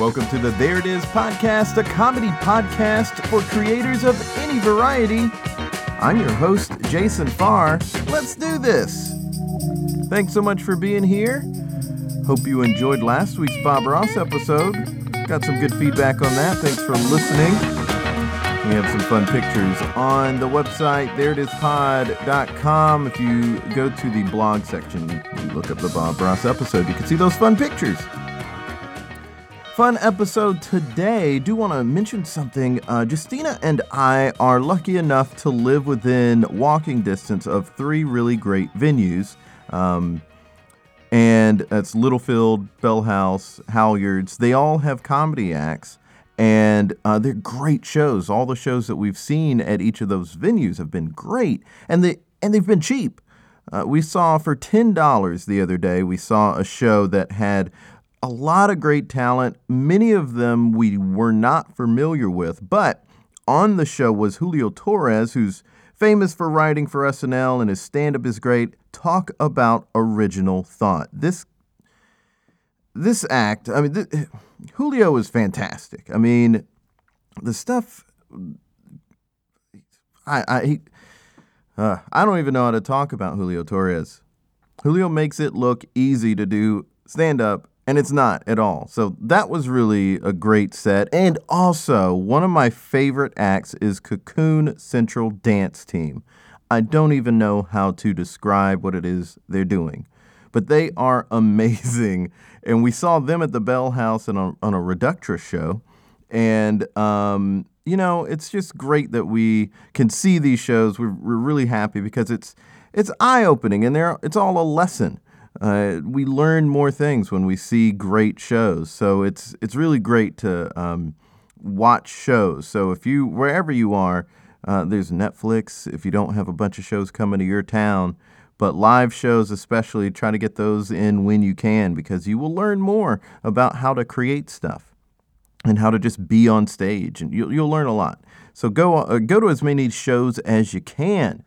Welcome to the There It Is podcast, a comedy podcast for creators of any variety. I'm your host, Jason Farr. Let's do this. Thanks so much for being here. Hope you enjoyed last week's Bob Ross episode. Got some good feedback on that. Thanks for listening. We have some fun pictures on the website, thereitispod.com. If you go to the blog section, you look up the Bob Ross episode, you can see those fun pictures fun episode today. Do want to mention something. Uh, Justina and I are lucky enough to live within walking distance of three really great venues. Um, and that's Littlefield, Bell House, Halyards. They all have comedy acts, and uh, they're great shows. All the shows that we've seen at each of those venues have been great, and they and they've been cheap. Uh, we saw for ten dollars the other day. We saw a show that had a lot of great talent. Many of them we were not familiar with, but on the show was Julio Torres, who's famous for writing for SNL and his stand up is great. Talk about original thought. This this act, I mean, th- Julio is fantastic. I mean, the stuff I I uh, I don't even know how to talk about Julio Torres. Julio makes it look easy to do stand up and it's not at all. So that was really a great set. And also, one of my favorite acts is Cocoon Central Dance Team. I don't even know how to describe what it is they're doing, but they are amazing. And we saw them at the Bell House on, on a Reductress show. And, um, you know, it's just great that we can see these shows. We're, we're really happy because it's it's eye opening and it's all a lesson uh, we learn more things when we see great shows. So it's it's really great to um, watch shows. So if you wherever you are, uh, there's Netflix. If you don't have a bunch of shows coming to your town, but live shows especially, try to get those in when you can because you will learn more about how to create stuff and how to just be on stage, and you'll you'll learn a lot. So go uh, go to as many shows as you can.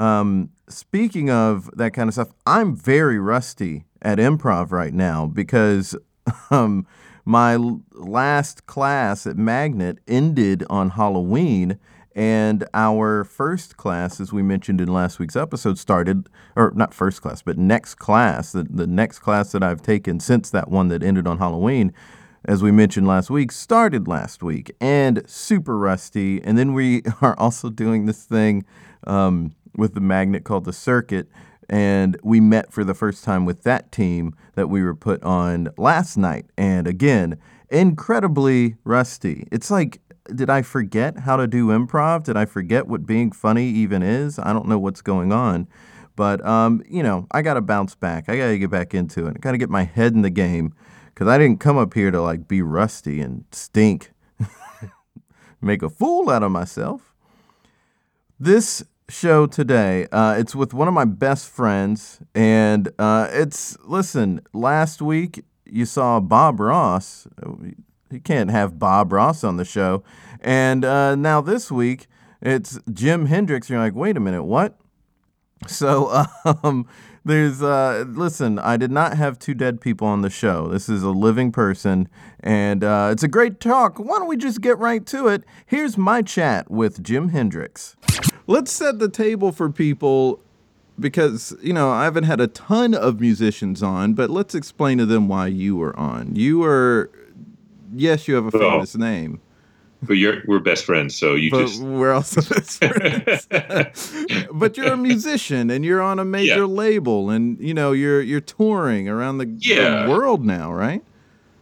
Um, speaking of that kind of stuff, I'm very rusty at improv right now because um, my last class at Magnet ended on Halloween. And our first class, as we mentioned in last week's episode, started, or not first class, but next class, the, the next class that I've taken since that one that ended on Halloween, as we mentioned last week, started last week and super rusty. And then we are also doing this thing. Um, with the magnet called the Circuit. And we met for the first time with that team that we were put on last night. And again, incredibly rusty. It's like, did I forget how to do improv? Did I forget what being funny even is? I don't know what's going on. But, um, you know, I got to bounce back. I got to get back into it. I got to get my head in the game because I didn't come up here to like be rusty and stink, make a fool out of myself. This show today. Uh, it's with one of my best friends, and uh, it's listen. Last week you saw Bob Ross. You can't have Bob Ross on the show, and uh, now this week it's Jim Hendrix. You're like, wait a minute, what? So um, there's uh, listen. I did not have two dead people on the show. This is a living person, and uh, it's a great talk. Why don't we just get right to it? Here's my chat with Jim Hendrix let's set the table for people because you know I haven't had a ton of musicians on, but let's explain to them why you were on. You are, yes, you have a famous oh. name. But you're we're best friends, so you but just we're also best friends. but you're a musician and you're on a major yeah. label, and you know you're you're touring around the, yeah. the world now, right?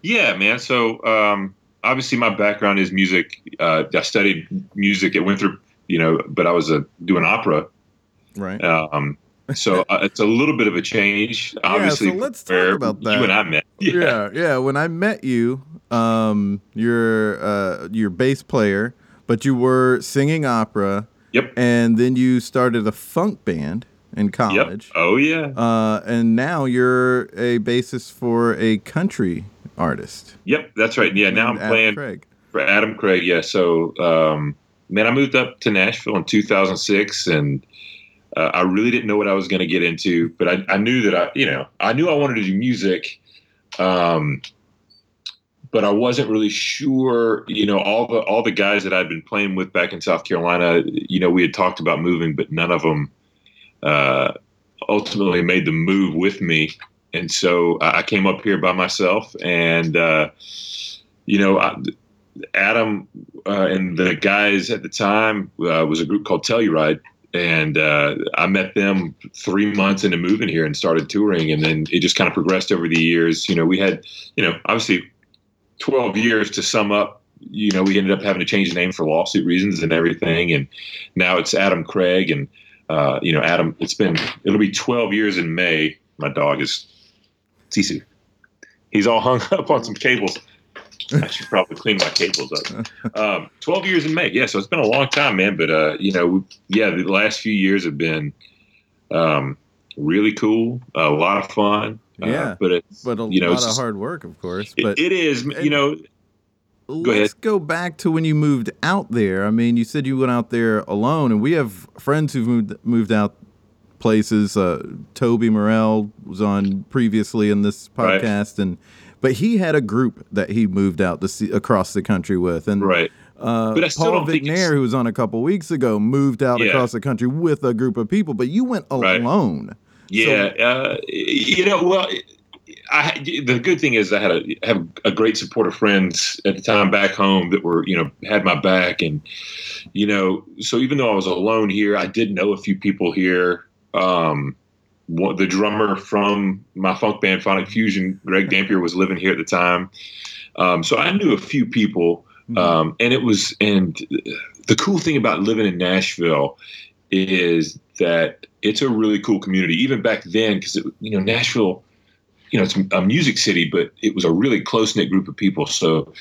Yeah, man. So um, obviously my background is music. Uh, I studied music at Winthrop you know, but I was a, doing opera. Right. Um, so uh, it's a little bit of a change, obviously. Yeah, so let's talk about that. You and I met. Yeah, yeah. yeah. When I met you, um, you're uh, your bass player but you were singing opera. Yep. And then you started a funk band in college. Yep. Oh yeah. Uh, and now you're a bassist for a country artist. Yep, that's right. Yeah, now I'm Adam playing Craig. for Adam Craig. Yeah. So, um, man, I moved up to Nashville in 2006, and uh, I really didn't know what I was going to get into, but I, I knew that I, you know, I knew I wanted to do music. Um, but I wasn't really sure, you know, all the all the guys that I'd been playing with back in South Carolina, you know, we had talked about moving, but none of them uh, ultimately made the move with me. And so I came up here by myself, and uh, you know, I, Adam uh, and the guys at the time uh, was a group called Telluride, and uh, I met them three months into moving here and started touring, and then it just kind of progressed over the years. You know, we had, you know, obviously 12 years to sum up. You know, we ended up having to change the name for lawsuit reasons and everything, and now it's Adam Craig, and uh, you know, Adam. It's been it'll be 12 years in May. My dog is Sisu. He's all hung up on some cables. I should probably clean my cables up. Um, 12 years in May. Yeah, so it's been a long time, man. But, uh, you know, yeah, the last few years have been um, really cool, a lot of fun. Yeah, Uh, but it's, But a you know, lot of hard work, of course. it- But it is, you know, Go let's ahead. go back to when you moved out there. I mean, you said you went out there alone, and we have friends who've moved moved out places. Uh, Toby Morrell was on previously in this Right. podcast, and but he had a group that he moved out to see across the country with, and right. Uh, But I still Paul don't think it's- Vignair, who was on a couple weeks ago, moved out Yeah. across the country with a group of people, but you went Right. alone. Yeah, uh, you know, well, I the good thing is I had a have a great support of friends at the time back home that were you know had my back and you know so even though I was alone here, I did know a few people here. Um, the drummer from my funk band Phonic Fusion, Greg Dampier, was living here at the time, um, so I knew a few people. Um, and it was, and the cool thing about living in Nashville is that it's a really cool community. Even back then, because you know Nashville, you know it's a music city, but it was a really close knit group of people. So,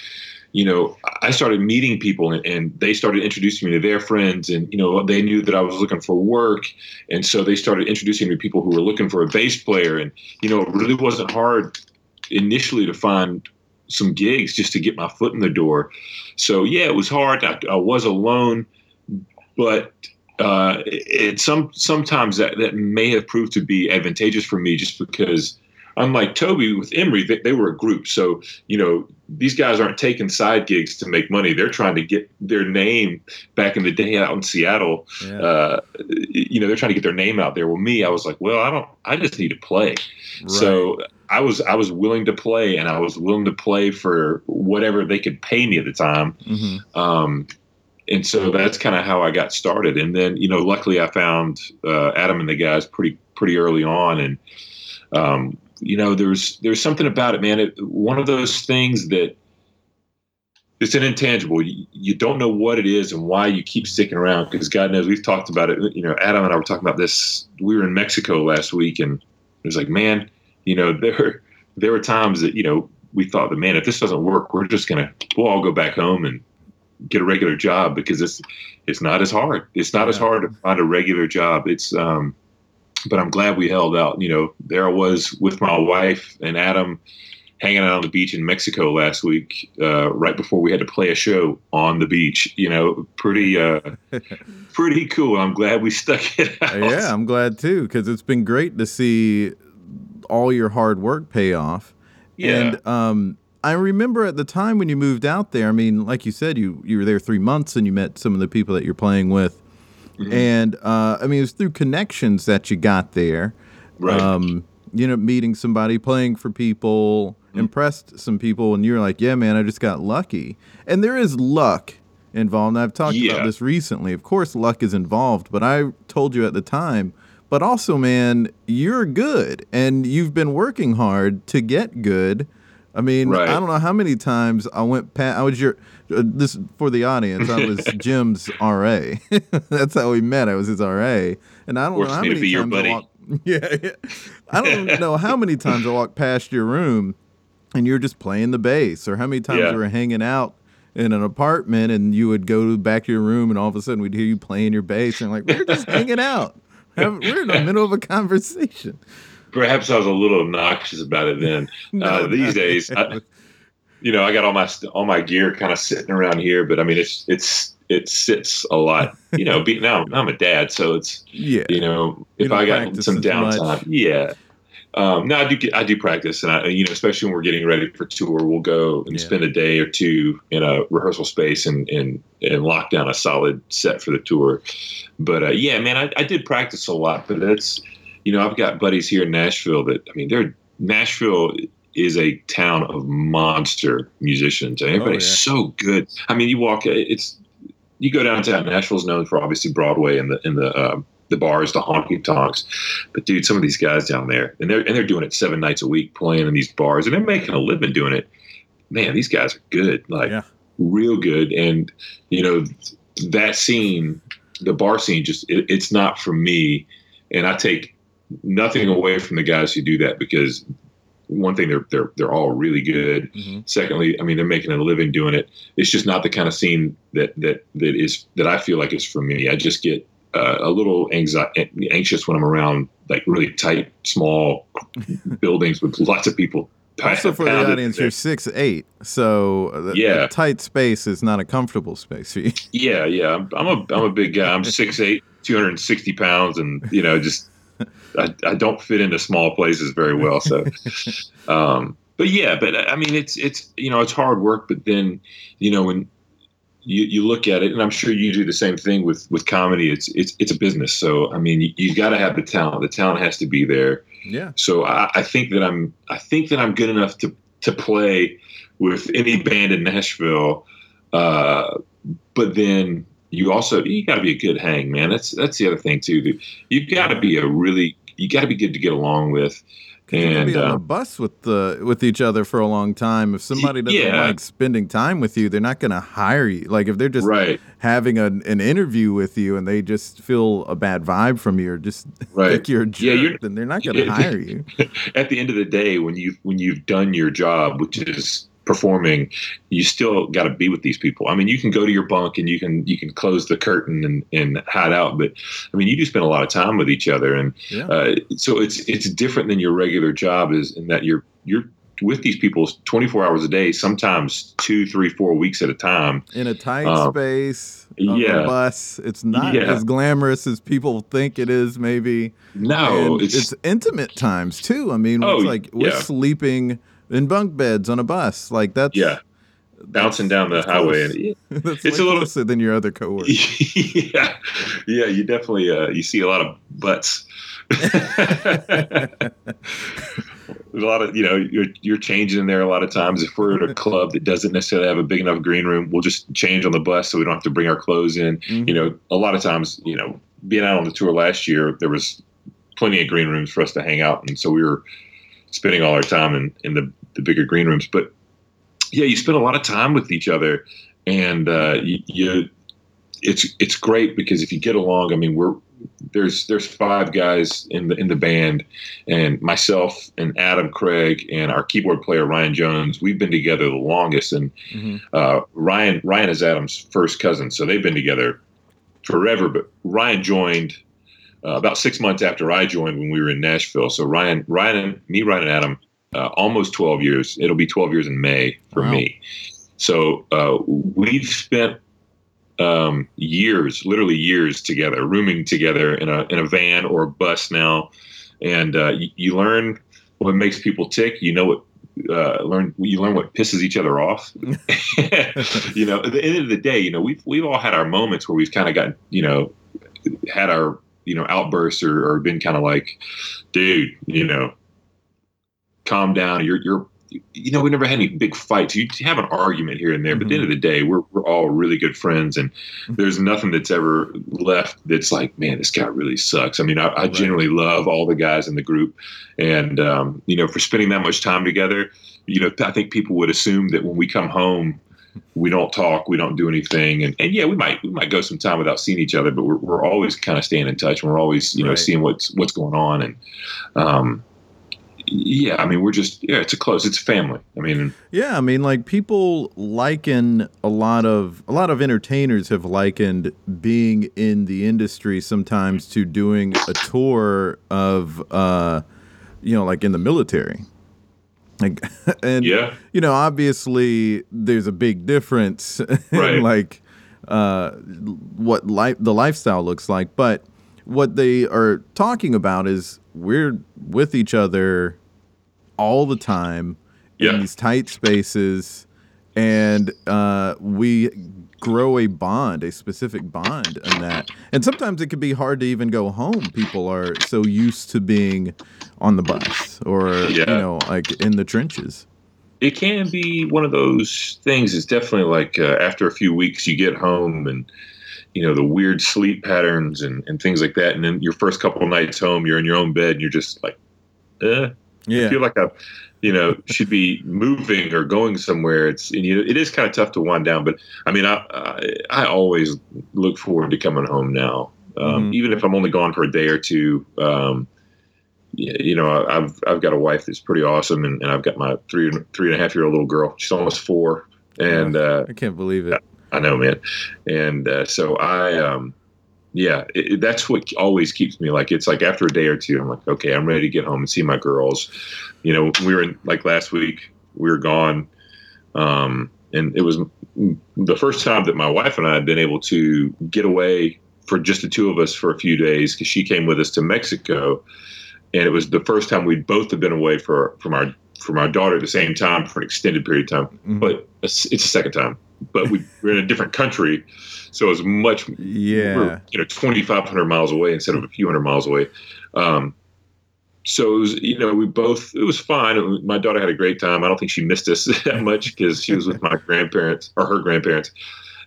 you know, I started meeting people, and, and they started introducing me to their friends, and you know they knew that I was looking for work, and so they started introducing me to people who were looking for a bass player, and you know it really wasn't hard initially to find some gigs just to get my foot in the door. So yeah, it was hard. I, I was alone, but uh, it some sometimes that, that may have proved to be advantageous for me just because unlike Toby with Emery, they, they were a group. So, you know, these guys aren't taking side gigs to make money. They're trying to get their name back in the day out in Seattle. Yeah. Uh, you know, they're trying to get their name out there. Well, me, I was like, well, I don't, I just need to play. So I was, I was willing to play and I was willing to play for whatever they could pay me at the time. hmm Um, and so that's kind of how I got started. And then, you know, luckily I found uh, Adam and the guys pretty pretty early on. And um, you know, there's there's something about it, man. It, one of those things that it's an intangible. You, you don't know what it is and why you keep sticking around because God knows we've talked about it. You know, Adam and I were talking about this. We were in Mexico last week, and it was like, man, you know, there there were times that you know we thought that man, if this doesn't work, we're just gonna we'll all go back home and get a regular job because it's it's not as hard. It's not as hard to find a regular job. It's um, but I'm glad we held out. You know, there I was with my wife and Adam hanging out on the beach in Mexico last week, uh, right before we had to play a show on the beach. You know, pretty uh, pretty cool. I'm glad we stuck it out. Yeah, I'm glad too because it's been great to see all your hard work pay off. Yeah. And um, I remember at the time when you moved out there. I mean, like you said, you you were there three months and you met some of the people that you're playing with. Mm-hmm. And uh, I mean, it was through connections that you got there. Right. Um, you know, meeting somebody, playing for people, Mm-hmm. impressed some people, and you're like, yeah, man, I just got lucky. And there is luck involved. And I've talked Yeah. about this recently. Of course, luck is involved, but I told you at the time. But also, man, you're good, and you've been working hard to get good. I mean, Right. I don't know how many times I went past. I was your this for the audience. I was Jim's RA. That's how we met. I was his RA, and I don't Forced know how many be your times I buddy. walked. Yeah, yeah. I don't know how many times I walked past your room, and you're just playing the bass, or how many times Yeah. we were hanging out in an apartment, and you would go to the back to your room, and all of a sudden we'd hear you playing your bass, and like we're just hanging out. We're in the middle of a conversation. Perhaps I was a little obnoxious about it then. No, uh, these days, I, you know, I got all my all my gear kind of sitting around here, but I mean, it's it's it sits a lot. You know, be, now I'm a dad, so it's Yeah. you know, if don't I got some downtime, yeah. Um, no, I do. I do practice, and I, you know, especially when we're getting ready for tour, we'll go and Yeah. spend a day or two in a rehearsal space and and and lock down a solid set for the tour. But uh, yeah, man, I, I did practice a lot, but that's you know, I've got buddies here in Nashville that I mean, they're Nashville is a town of monster musicians, and everybody's Oh, so good. I mean, you walk, it's you go downtown. Nashville's known for obviously Broadway and the and the uh, the bars, the honky tonks. But dude, some of these guys down there, and they're and they're doing it seven nights a week, playing in these bars, and they're making a living doing it. Man, these guys are good, like Yeah. real good. And you know that scene, the bar scene, just it, it's not for me. And I take nothing away from the guys who do that because one thing they're they're they're all really good. Mhm. Secondly, I mean they're making a living doing it. It's just not the kind of scene that that that is that I feel like is for me. I just get uh, a little anxi- anxious when I'm around like really tight, small buildings with lots of people. pa- Also, for the audience, in you're six eight, so the, the Yeah. tight space is not a comfortable space for you. Yeah, yeah. I'm, I'm a I'm a big guy. I'm 6'8", 260 pounds, and you know, just I, I don't fit into small places very well. So, um, but yeah, but I mean, it's it's you know, it's hard work. But then, you know, when you, you look at it, and I'm sure you do the same thing with with comedy. It's it's it's a business. So I mean, you, you got to have the talent. The talent has to be there. Yeah. So I, I think that I'm I think that I'm good enough to to play with any band in Nashville. Uh, but then you also you got to be a good hang, man. That's that's the other thing too. that You've got to be a really you got to be good to get along with. 'Cause you can And be on a um, bus with the with each other for a long time. If somebody doesn't yeah. like spending time with you, they're not going to hire you. Like if they're just right, having an, an interview with you and they just feel a bad vibe from you or just right. think you're a jerk, Yeah, you're- then they're not going to hire you. At the end of the day, when you when you've done your job, which is performing, you still got to be with these people. I mean, you can go to your bunk and you can you can close the curtain and, and hide out, but I mean, you do spend a lot of time with each other, and Yeah. uh, so it's it's different than your regular job is in that you're you're with these people 24 hours a day, sometimes two, three, four weeks at a time. In a tight Um, space, on yeah. the bus, it's not Yeah. as glamorous as people think it is. Maybe No, it's, it's intimate times too. I mean, Oh, it's like we're yeah. sleeping in bunk beds on a bus. Like that's yeah, bouncing down the highway, and yeah, It's a little- closer than your other coworkers. yeah, yeah, you definitely uh, you see a lot of butts. There's a lot of you know you're you're changing in there a lot of times. If we're at a club that doesn't necessarily have a big enough green room, we'll just change on the bus so we don't have to bring our clothes in. Mhm. You know, a lot of times, you know, being out on the tour last year, there was plenty of green rooms for us to hang out, and so we were spending all our time in in the the bigger green rooms. But yeah, you spend a lot of time with each other, and uh, you, you it's it's great because if you get along, I mean, we're there's there's five guys in the in the band, and myself and Adam Craig and our keyboard player Ryan Jones. We've been together the longest, and Mhm. uh, Ryan Ryan is Adam's first cousin, so they've been together forever. But Ryan joined uh, about six months after I joined when we were in Nashville. So Ryan Ryan and me Ryan and Adam uh, almost twelve years. It'll be twelve years in May for Wow. me. So uh, we've spent um, years, literally years together, rooming together in a in a van or a bus now, and uh, you, you learn what makes people tick. You know what. Uh, learn you learn what pisses each other off. you know, at the end of the day, you know we've we've all had our moments where we've kind of got you know had our you know outbursts or, or been kind of like, dude, you know, calm down. You're you're you know, we never had any big fights. You have an argument here and there, but at the end of the day, we're, we're all really good friends, and there's nothing that's ever left that's like, man, this guy really sucks. I mean, I, I Right. generally love all the guys in the group, and um, you know, for spending that much time together, you know, I think people would assume that when we come home, we don't talk, we don't do anything, and, and yeah, we might we might go some time without seeing each other, but we're, we're always kind of staying in touch. And we're always you know Right. seeing what's what's going on, and um, yeah, I mean, we're just yeah, it's a close, it's a family. I mean, yeah, I mean, like people liken a lot of a lot of entertainers have likened being in the industry sometimes to doing a tour of, uh, you know, like in the military. Like, and Yeah. you know, obviously there's a big difference, Right. in like uh, what life the lifestyle looks like, but what they are talking about is we're with each other all the time Yeah. in these tight spaces, and uh, we grow a bond, a specific bond in that. And sometimes it can be hard to even go home. People are so used to being on the bus or you know, like in the trenches. it can be one of those things. It's definitely like uh, after a few weeks, you get home and you know the weird sleep patterns and, and things like that. And then your first couple of nights home, you're in your own bed and you're just like, eh, I feel like I, you know, should be moving or going somewhere. It's and, you know, it is kind of tough to wind down. But I mean, I I, I always look forward to coming home now, um, Mhm. even if I'm only gone for a day or two. Um, you know, I've I've got a wife that's pretty awesome, and, and I've got my three three and a half year old little girl. She's almost four, and uh, I can't believe it. I know, man. And uh, so I, um, yeah, it, it- that's what always keeps me like, it's like after a day or two, I'm like, okay, I'm ready to get home and see my girls. You know, we were in, like last week, we were gone. Um, and it was the first time that my wife and I had been able to get away for just the two of us for a few days because she came with us to Mexico. And it was the first time we'd both have been away for from our from our daughter at the same time for an extended period of time Mhm. but it's, it's the second time. But we, we're in a different country, so it's much yeah. we're, you know twenty five hundred miles away instead of a few hundred miles away. Um, so it was, you know, we both it was fine. My daughter had a great time. I don't think she missed us that much because she was with my grandparents or her grandparents.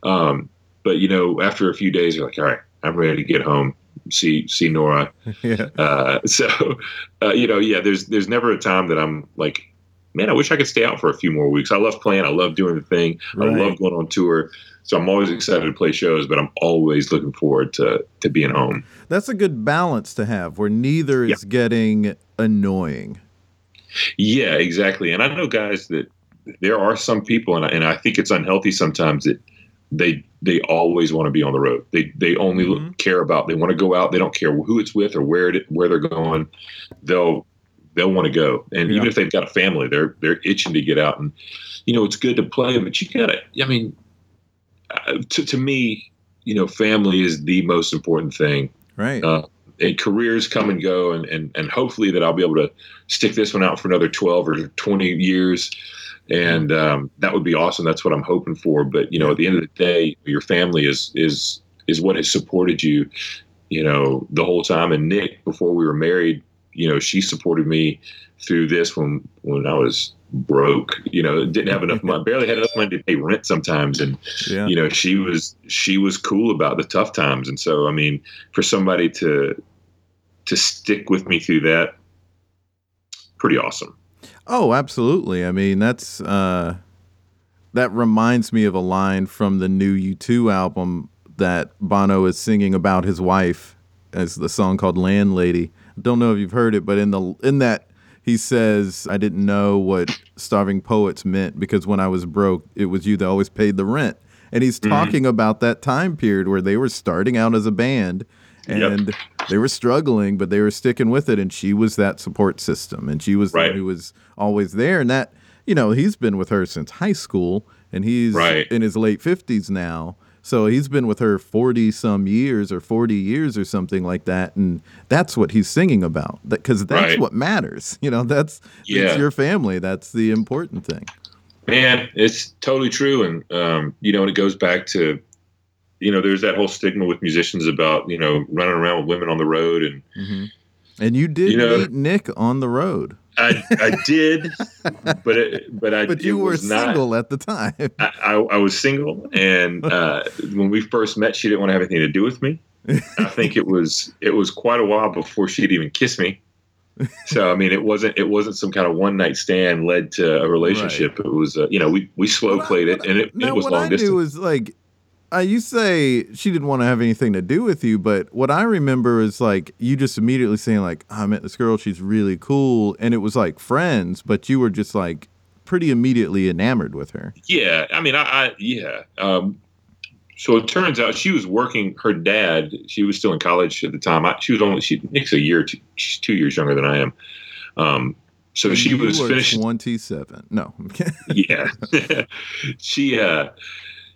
Um, but you know, after a few days, you're like, all right, I'm ready to get home, see see Nora. yeah. Uh, so, uh, you know, yeah, there's there's never a time that I'm like, man, I wish I could stay out for a few more weeks. I love playing. I love doing the thing. I love going on tour. So I'm always excited to play shows, but I'm always looking forward to to being home. That's a good balance to have where neither Yeah. is getting annoying. Yeah, exactly. And I know guys that there are some people, and I, and I think it's unhealthy sometimes that they they always want to be on the road. They they only look- Mhm. care about they want to go out. They don't care who it's with or where it, where they're going. They'll they'll want to go. And Yeah. even if they've got a family, they're they're itching to get out. And you know, it's good to play, but you got to. I mean, uh, to to me, you know, family is the most important thing Right. uh, and careers come and go and, and and hopefully that I'll be able to stick this one out for another 12 or 20 years and um, that would be awesome. That's what I'm hoping for. But you know at the end of the day your family is is is what has supported you you know the whole time. And Nick before we were married you know she supported me through this when when I was broke you know didn't have enough money barely had enough money to pay rent sometimes. And yeah. you know she was she was cool about the tough times. And so i mean for somebody to to stick with me through that pretty awesome Oh, absolutely. I mean, that's uh that reminds me of a line from the new U2 album that Bono is singing about his wife as the song called Landlady. I Don't know if you've heard it, but in the in that he says, "I didn't know what starving poets meant because when I was broke, it was you that always paid the rent." And he's talking about that time period where they were starting out as a band Yep. and they were struggling, but they were sticking with it. And she was that support system, and she was the Right. one who was always there. And that, you know, he's been with her since high school, and he's Right. in his late fifties now. So he's been with her forty some years, or forty years, or something like that. And that's what he's singing about, because that's Right. what matters. You know, that's Yeah. it's your family. That's the important thing. man it's totally true and um, you know and it goes back to you know there's that whole stigma with musicians about you know running around with women on the road and And you did You know- meet Nick on the road, i i did but it, but i but you it were was not single at the time. I, I, I was single, and uh, when we first met, she didn't want to have anything to do with me. I think it was it was quite a while before she'd even kiss me. So I mean, it wasn't it wasn't some kind of one night stand led to a relationship. It was uh, you know we we slow played it, and it, now, it was long I distance. knew was like uh, you say she didn't want to have anything to do with you, but what I remember is like you just immediately saying like, oh, "I met this girl. She's really cool," and it was like friends, but you were just like pretty immediately enamored with her. Yeah, I mean, I, I yeah. Um, so it turns out she was working. Her dad, she was still in college at the time. I, she was only she Nick's a year, two, she's two years younger than I am. Um, so And she was were finished. twenty-seven. No, yeah she uh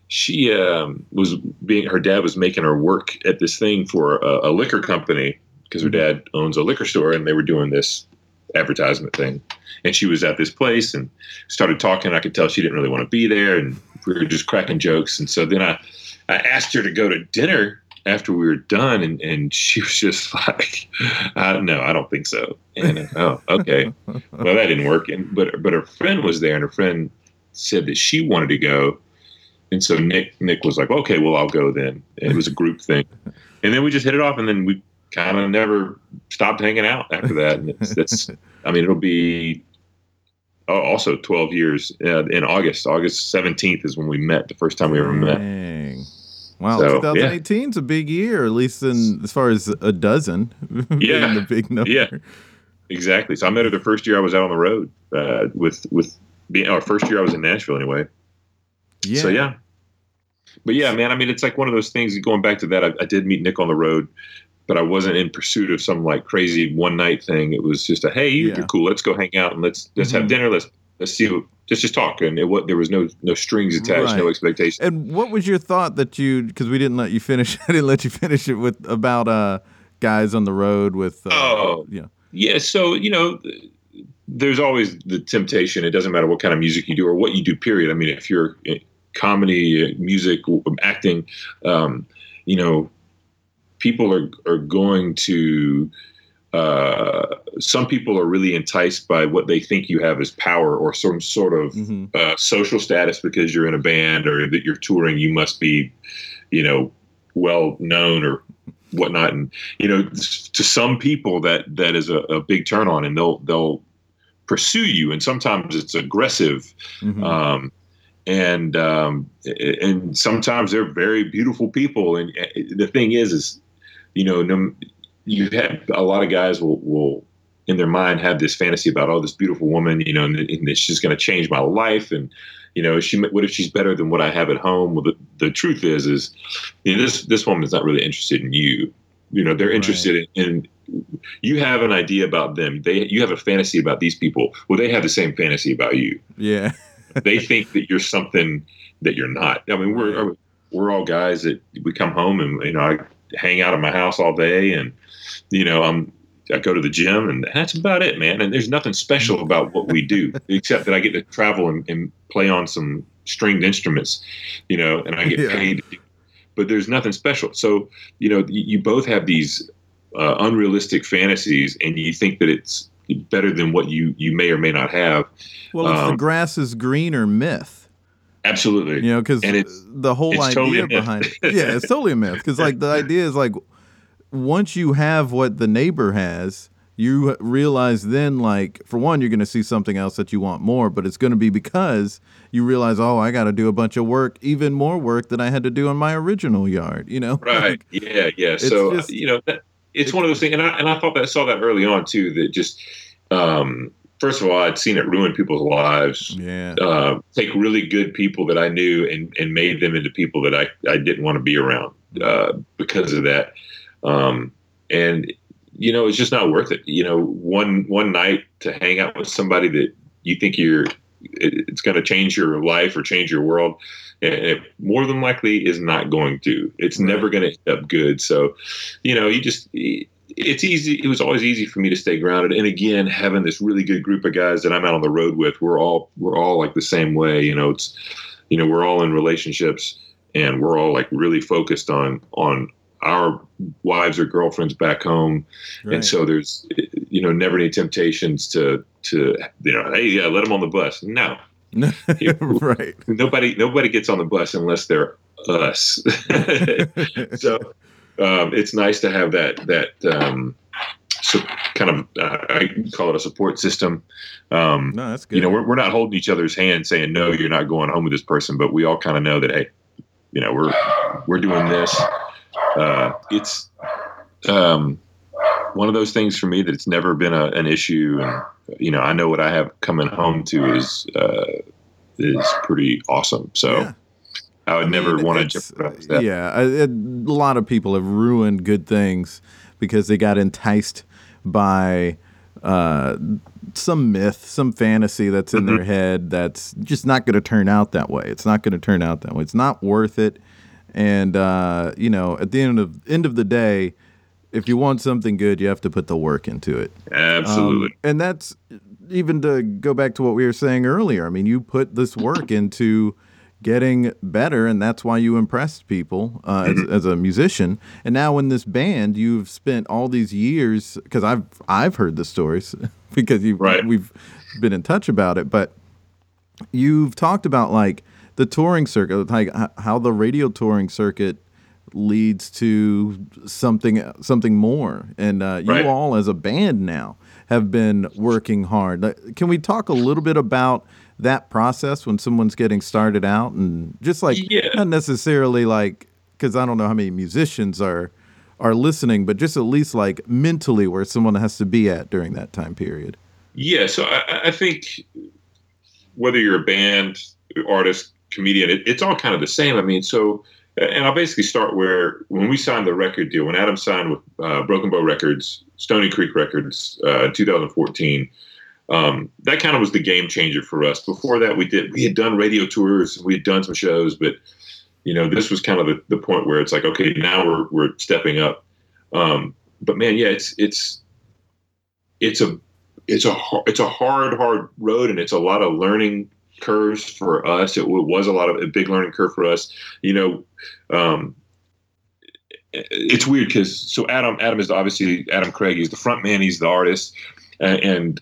she um was being her dad was making her work at this thing for a, a liquor company because her dad owns a liquor store and they were doing this advertisement thing. And she was at this place and started talking. I could tell she didn't really want to be there and we were just cracking jokes. And so then i i asked her to go to dinner after we were done and, and she was just like uh, no i don't think so. And uh, oh okay. Well that didn't work. And but but her friend was there and her friend said that she wanted to go and so nick nick was like okay well i'll go then and it was a group thing and then we just hit it off and then we kind of never stopped hanging out after that and it's, it's i mean it'll be oh, also 12 years uh, in august august 17th is when we met the first time we ever met Dang. Wow, So, 2018 is a big year, at least in as far as a dozen. being Yeah. the big number. Yeah. exactly so i met her the first year i was out on the road uh, with with being our first year i was in nashville anyway yeah. So yeah, but yeah, man. I mean, it's like one of those things. Going back to that, I, I did meet Nick on the road, but I wasn't in pursuit of some like crazy one night thing. It was just a hey, Yeah. you're cool. Let's go hang out and let's let's Mhm. have dinner. Let's let's see. What, let's just talk. And it, what there was no no strings attached, no expectations. And what was your thought that you? Because we didn't let you finish. I didn't let you finish it with about uh guys on the road with. Uh, Oh. yeah. Yeah, so you know, th- there's always the temptation. It doesn't matter what kind of music you do or what you do. Period. I mean, if you're in comedy, music, acting, um, you know, people are are going to. Uh, some people are really enticed by what they think you have as power or some sort of hmm uh, social status because you're in a band or that you're touring, you must be, you know, well known or whatnot. And you know, to some people that that is a, a big turn on, and they'll they'll pursue you, and sometimes it's aggressive. hmm Um, and um, and sometimes they're very beautiful people. And uh, the thing is, is you know, no, you have a lot of guys will will in their mind have this fantasy about oh this beautiful woman, you know, and, and just going to change my life. And you know, she what if she's better than what I have at home? Well, the, the truth is, is you know, this this woman is not really interested in you. You know, they're Right. interested in, in you have an idea about them. They you have a fantasy about these people. Well, they have the same fantasy about you Yeah. they think that you're something that you're not. I mean, we're we're all guys that we come home and you know I hang out at my house all day, and you know I'm I go to the gym, and that's about it, man. And there's nothing special about what we do except that I get to travel and, and play on some stringed instruments, you know, and I get Yeah. paid. But there's nothing special. So you know, you, you both have these uh, unrealistic fantasies, and you think that it's better than what you you may or may not have. Well, it's the Um, grass is greener myth. Absolutely. You know, because the whole idea totally behind it. Yeah, it's totally a myth. Because like the idea is like once you have what the neighbor has, you realize then like for one you're going to see something else that you want more, but it's going to be because you realize oh I got to do a bunch of work, even more work than I had to do in my original yard. You know, right yeah yeah so just- you know that, it's one of those things and I, and I thought that I saw that early on too that just um first of all i'd seen it ruin people's lives yeah, uh, take really good people that i knew and and made them into people that i i didn't want to be around uh because of that. Um and you know it's just not worth it. You know one one night to hang out with somebody that you think you're it, it's going to change your life or change your world and it more than likely is not going to. It's never going to end up good. So you know you just it's easy it was always easy for me to stay grounded. And again having this really good group of guys that i'm out on the road with we're all we're all like the same way you know it's you know we're all in relationships and we're all like really focused on on our wives or girlfriends back home right. and so there's you know never any temptations to to you know hey yeah let them on the bus no right. nobody nobody gets on the bus unless they're us so um, it's nice to have that that um, so kind of uh, I call it a support system. Um, no, that's good. you know, we're, we're not holding each other's hand saying no, you're not going home with this person, but we all kind of know that hey, you know, we're we're doing this. Uh, it's um, one of those things for me that it's never been a, an issue, and you know, I know what I have coming home to is uh, is pretty awesome. So. Yeah. I would I never mean, want to jeopardize that. Yeah, it, a lot of people have ruined good things because they got enticed by uh, some myth, some fantasy that's in Mm-hmm. their head that's just not going to turn out that way. It's not going to turn out that way. It's not worth it. And uh, you know, at the end of end of the day, if you want something good, you have to put the work into it. Absolutely. Um, and that's even to go back to what we were saying earlier. I mean, you put this work into getting better, and that's why you impressed people uh, as, as a musician. And now in this band, you've spent all these years because I've I've heard the stories because you Right. we've been in touch about it, but you've talked about like the touring circuit, like how the radio touring circuit leads to something something more, and uh, you Right. all as a band now have been working hard. Can we talk a little bit about that process when someone's getting started out, and just like Yeah. not necessarily like because I don't know how many musicians are are listening, but just at least like mentally where someone has to be at during that time period. Yeah, so I, I think whether you're a band, artist, comedian, it, it's all kind of the same. I mean, so and I'll basically start where when we signed the record deal, when Adam signed with uh, Broken Bow Records, Stony Creek Records, uh, in 2014. Um, that kind of was the game changer for us. Before that, we did we had done radio tours, we had done some shows, but you know this was kind of the, the point where it's like, okay, now we're we're stepping up. Um, but man, yeah, it's it's it's a it's a it's a hard hard road and it's a lot of learning curves for us. It, was a lot of a big learning curve for us. You know um it's weird because so adam adam is obviously adam craig he's the front man he's the artist. And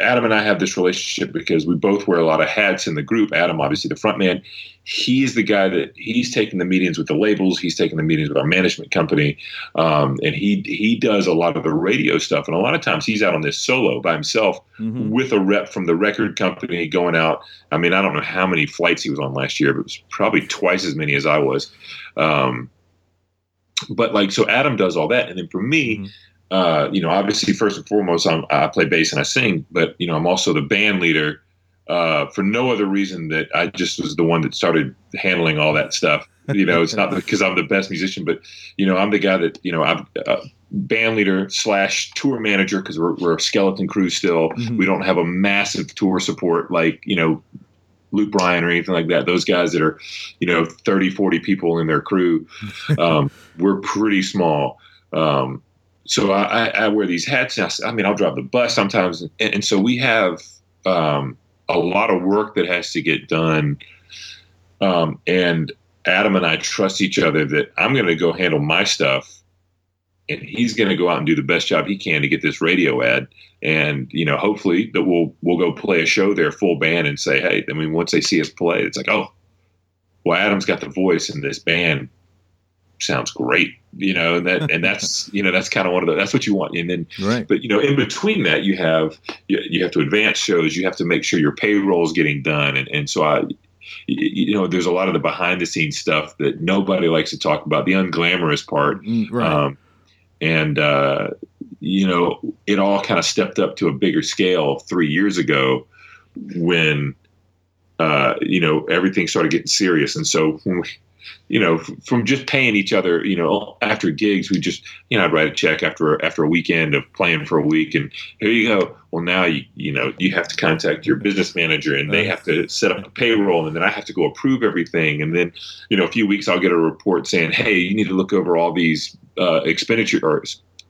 adam and i have this relationship because we both wear a lot of hats in the group. Adam obviously the front man he's the guy that he's taking the meetings with the labels he's taking the meetings with our management company um, and he he does a lot of the radio stuff and a lot of times he's out on this solo by himself Mhm. with a rep from the record company going out. I mean, I don't know how many flights he was on last year, but it was probably twice as many as I was. Um, but like, so Adam does all that, and then for me, Mhm. uh, you know, obviously first and foremost, I'm, I play bass and I sing, but you know, I'm also the band leader. Uh, for no other reason that I just was the one that started handling all that stuff. You know, it's not because I'm the best musician, but you know, I'm the guy that you know I'm uh, band leader slash tour manager because we're, we're a skeleton crew still. Mhm. We don't have a massive tour support like you know Luke Bryan or anything like that. Those guys that are you know 30, 40 people in their crew. Um, we're pretty small. Um, so I, I, wear these hats. And I, I mean, I'll drive the bus sometimes, and, and so we have um, a lot of work that has to get done. Um, and Adam and I trust each other that I'm going to go handle my stuff, and he's going to go out and do the best job he can to get this radio ad. And you know, hopefully that we'll we'll go play a show there, full band, and say, hey, I mean, once they see us play, it's like, oh, well, Adam's got the voice, in this band sounds great, you know, and that and that's you know that's kind of one of the that's what you want, and then Right. but you know in between that you have you, you have to advance shows you have to make sure your payroll is getting done and, and so i you know there's a lot of the behind the scenes stuff that nobody likes to talk about the unglamorous part Mm, Right. um, and uh, you know it all kind of stepped up to a bigger scale three years ago when uh, you know everything started getting serious and so when we, you know from just paying each other you know after gigs we just you know i'd write a check after after a weekend of playing for a week and here you go. Well now you you know you have to contact your business manager and they have to set up a payroll and then i have to go approve everything. And then you know a few weeks i'll get a report saying hey you need to look over all these uh, expenditure or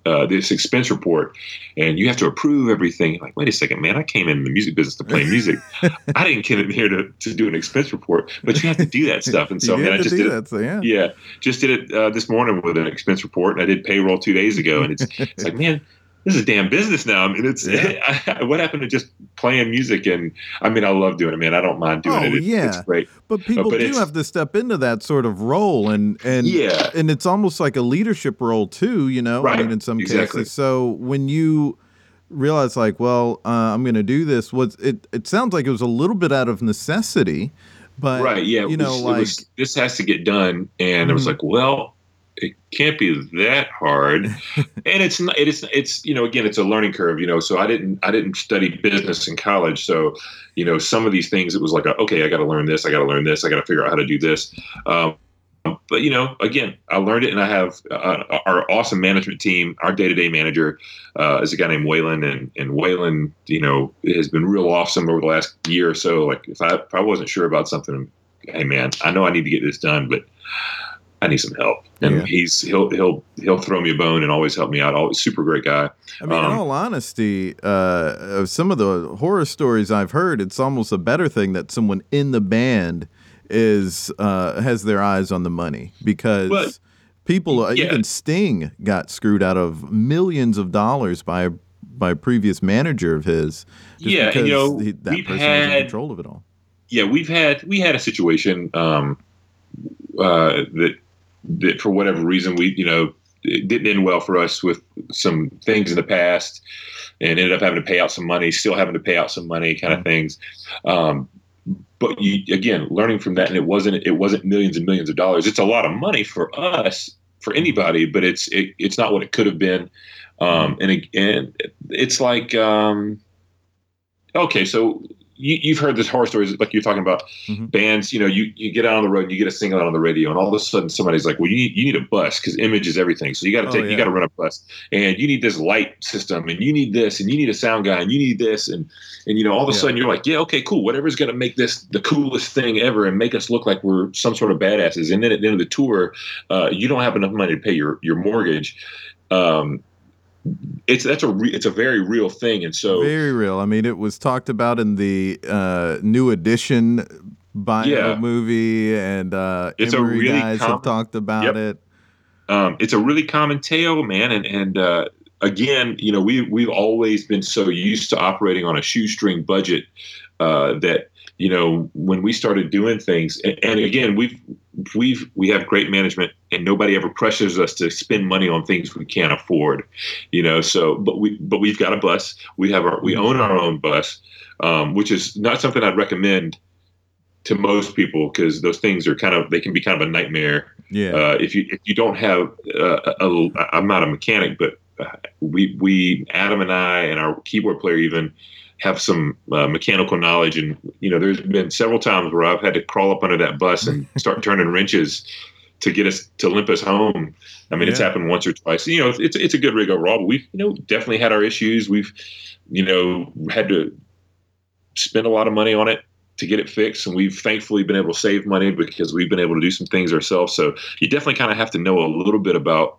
uh, this expense report and you have to approve everything like wait a second man i came in the music business to play music i didn't come in here to, to do an expense report but you have to do that stuff and so man, i just did it so yeah. yeah, just did it uh, this morning with an expense report, and I did payroll two days ago, and it's it's like, man, this is damn business now. I mean, it's Yeah. what happened to just playing music, and I mean, I love doing it, man. I don't mind doing Oh, it. It- yeah. it's great. But people but do have to step into that sort of role, and and Yeah. and it's almost like a leadership role too. You know, I Right. mean, in some Exactly. cases. So when you realize, like, well, uh, I'm going to do this, was it? It sounds like it was a little bit out of necessity, But right, yeah, you know, was, like was, this has to get done, and mm-hmm. it was like, well, it can't be that hard, and it's not. It's it's you know, again, it's a learning curve, you know. So I didn't I didn't study business in college, so you know, some of these things it was like, okay, I got to learn this, I got to learn this, I got to figure out how to do this. Um, but you know, again, I learned it, and I have uh, our awesome management team. Our day-to-day manager uh, is a guy named Waylon, and and Waylon, you know, has been real awesome over the last year or so. Like if I if I wasn't sure about something, hey man, I know I need to get this done, but I need some help. And yeah. he's he'll he'll he'll throw me a bone and always help me out. Always super great guy. I mean, um, in all honesty, uh, some of the horror stories I've heard, it's almost a better thing that someone in the band is uh, has their eyes on the money because but, people, uh, yeah. even Sting, got screwed out of millions of dollars by by a previous manager of his. yeah, because you know, he, that person had, was in control of it all. Yeah, we've had we had a situation um, uh, that that for whatever reason we you know it didn't end well for us with some things in the past and ended up having to pay out some money still having to pay out some money kind of mm-hmm. things. Um, but you again learning from that and it wasn't it wasn't millions and millions of dollars. It's a lot of money for us for anybody but it's it, it's not what it could have been. Um, and again it's like um, okay so you, have heard this horror stories like you're talking about mm-hmm. bands. You know, you, you get out on the road and you get a single out on the radio, and all of a sudden somebody's like, "Well, you need, you need a bus because image is everything. So you got to oh, take oh, yeah. you got to run a bus, and you need this light system, and you need this, and you need a sound guy, and you need this, and and you know, all of a yeah. sudden you're like, yeah, okay, cool, whatever's going to make this the coolest thing ever and make us look like we're some sort of badasses. And then at the end of the tour, uh, you don't have enough money to pay your your mortgage. Um, it's that's a re, it's a very real thing, and so very real. I mean, it was talked about in the uh, new edition bio yeah. movie, and uh, it's Emery a really guys common, have talked about yep. it. Um, it's a really common tale, man, and and uh, again, you know, we we've always been so used to operating on a shoestring budget uh, that you know when we started doing things, and, and again, we've we've we have great management and nobody ever pressures us to spend money on things we can't afford you know? So but we but we've got a bus. We have our we own our own bus um, which is not something i'd recommend to most people because those things are kind of they can be kind of a nightmare. Yeah. Uh, if you if you don't have uh, a, a, i'm not a mechanic but uh, we we adam and i and our keyboard player even have some uh, mechanical knowledge. And you know, there's been several times where I've had to crawl up under that bus and start turning wrenches to get us to limp us home. I mean, yeah. it's happened once or twice. You know, it's it's a good rig overall, but we've you know definitely had our issues. We've you know had to spend a lot of money on it to get it fixed, and we've thankfully been able to save money because we've been able to do some things ourselves. So you definitely kind of have to know a little bit about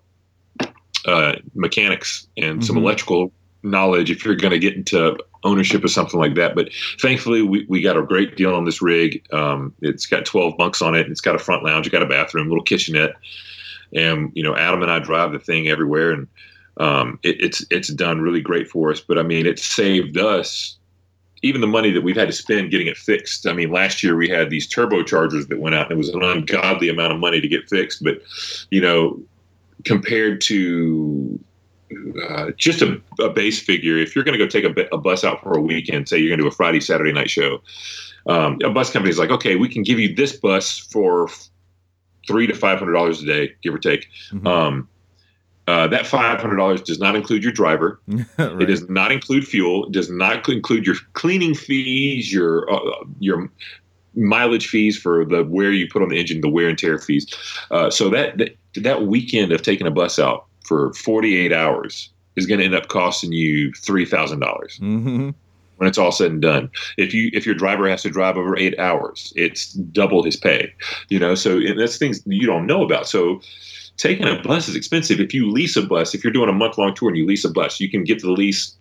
uh, mechanics and mm-hmm. some electrical knowledge if you're going to get into ownership or something like that. But thankfully, we, we got a great deal on this rig. Um, it's got 12 bunks on it. It's got a front lounge. It's got a bathroom, little kitchenette. And, you know, Adam and I drive the thing everywhere. And um, it, it's, it's done really great for us. But I mean, it saved us even the money that we've had to spend getting it fixed. I mean, last year we had these turbochargers that went out, and it was an ungodly amount of money to get fixed. But, you know, compared to uh, just a, a, base figure. If you're going to go take a, a, bus out for a weekend, say you're going to do a Friday, Saturday night show, um, a bus company is like, okay, we can give you this bus for three to five hundred dollars a day, give or take. Mm-hmm. Um, uh, that five hundred dollars does not include your driver. right. It does not include fuel. It does not include your cleaning fees, your uh, your mileage fees for the wear you put on the engine, the wear and tear fees. Uh, so that, that that weekend of taking a bus out for 48 hours is going to end up costing you three thousand dollars mm-hmm. when it's all said and done. If you if your driver has to drive over eight hours, it's double his pay. You know, so that's things you don't know about. So taking a bus is expensive. If you lease a bus, if you're doing a month long tour and you lease a bus, you can get the lease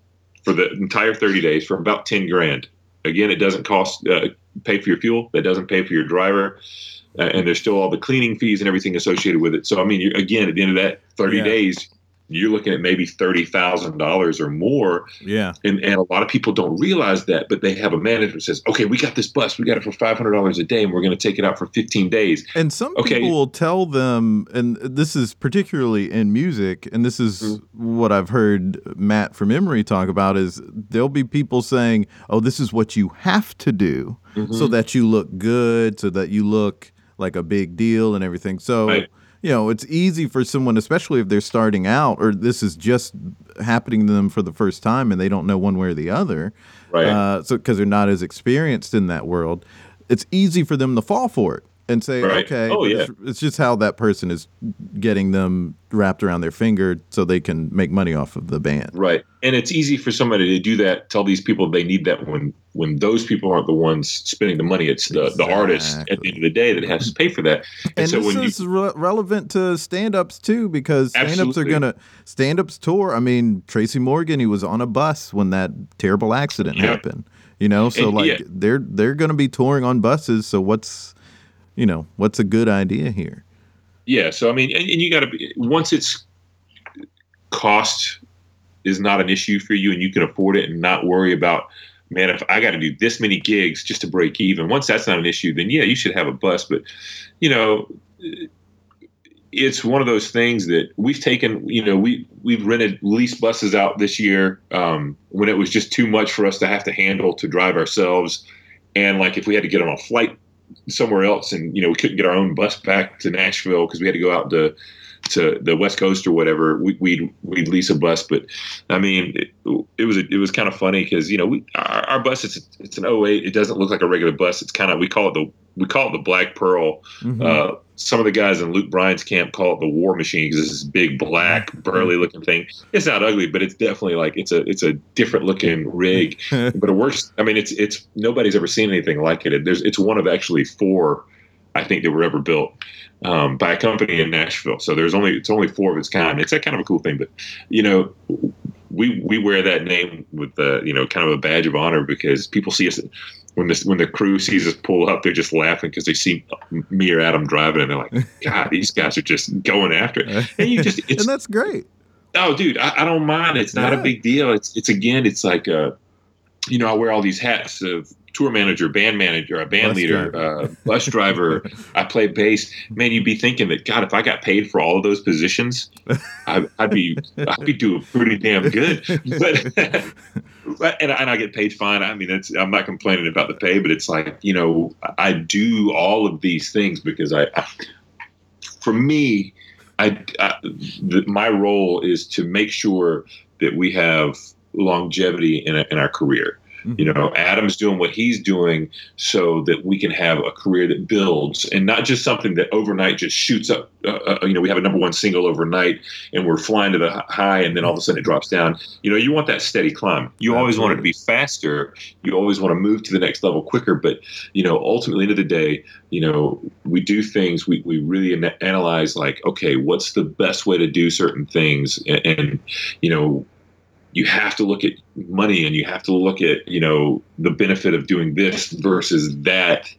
for the entire 30 days for about 10 grand. Again, it doesn't cost uh, pay for your fuel. That doesn't pay for your driver uh, and there's still all the cleaning fees and everything associated with it. So I mean, again, at the end of that 30 yeah. days, you're looking at maybe thirty thousand dollars or more. Yeah, and and a lot of people don't realize that, but they have a manager that says, "Okay, we got this bus, we got it for five hundred dollars a day, and we're going to take it out for fifteen days." And some okay. people will tell them, and this is particularly in music, and this is mm-hmm. what I've heard Matt from Emery talk about is there'll be people saying, "Oh, this is what you have to do mm-hmm. so that you look good, so that you look like a big deal and everything." So. Right you know, it's easy for someone, especially if they're starting out or this is just happening to them for the first time and they don't know one way or the other. Right. Uh, so, because they're not as experienced in that world, it's easy for them to fall for it and say, right. okay, oh, yeah. it's, it's, just how that person is getting them wrapped around their finger so they can make money off of the band. Right. And it's easy for somebody to do that, tell these people they need that when when those people aren't the ones spending the money. It's the, exactly. the artist at the end of the day that has to pay for that. And, and so this is you, re- relevant to stand-ups too because stand-ups are going to stand-ups tour. I mean, Tracy Morgan, he was on a bus when that terrible accident yeah. happened. You know, so and, like yeah. they're they're going to be touring on buses. So what's you know, what's a good idea here? Yeah. So, I mean, and, and you got to be, once it's cost is not an issue for you and you can afford it and not worry about, man, if I got to do this many gigs just to break even, once that's not an issue, then yeah, you should have a bus. But, you know, it's one of those things that we've taken, you know, we, we've rented lease buses out this year um, when it was just too much for us to have to handle to drive ourselves. And like if we had to get on a flight somewhere else, and you know we couldn't get our own bus back to Nashville because we had to go out to to the West Coast or whatever. We, we'd we'd lease a bus, but I mean it, it was it was kind of funny because you know we our, our, bus it's it's an 08. It doesn't look like a regular bus. It's kind of we call it the we call it the Black Pearl. Mm-hmm. Uh, some of the guys in Luke Bryan's camp call it the War Machine because it's this big black burly looking thing. It's not ugly, but it's definitely like it's a it's a different looking rig. but it works. I mean, it's it's nobody's ever seen anything like it. There's it's one of actually four, I think, that were ever built um, by a company in Nashville. So there's only it's only four of its kind. It's a kind of a cool thing, but you know. We, we wear that name with the you know kind of a badge of honor because people see us when this when the crew sees us pull up, they're just laughing because they see me or Adam driving, and they're like, "God, these guys are just going after it." And you just and that's great. Oh, dude, I, I don't mind. It's not yeah. a big deal. It's it's again, it's like uh, you know, I wear all these hats of tour manager, band manager, a band bus leader, driver. Uh, bus driver. I play bass. Man, you'd be thinking that God, if I got paid for all of those positions, I, would be I'd be doing pretty damn good. But, but and, and I get paid fine. I mean, it's I'm not complaining about the pay, but it's like you know I do all of these things because I, I for me, I, I the, my role is to make sure that we have longevity in, a, in our career Mm-hmm. You know, Adam's doing what he's doing so that we can have a career that builds and not just something that overnight just shoots up. Uh, uh, you know, we have a number one single overnight and we're flying to the high and then all of a sudden it drops down. You know, you want that steady climb. You always want it to be faster. You always want to move to the next level quicker. But, you know, ultimately, end of the day, you know, we do things, we, we really analyze like, okay, what's the best way to do certain things? and, and you know, you have to look at money and you have to look at you know the benefit of doing this versus that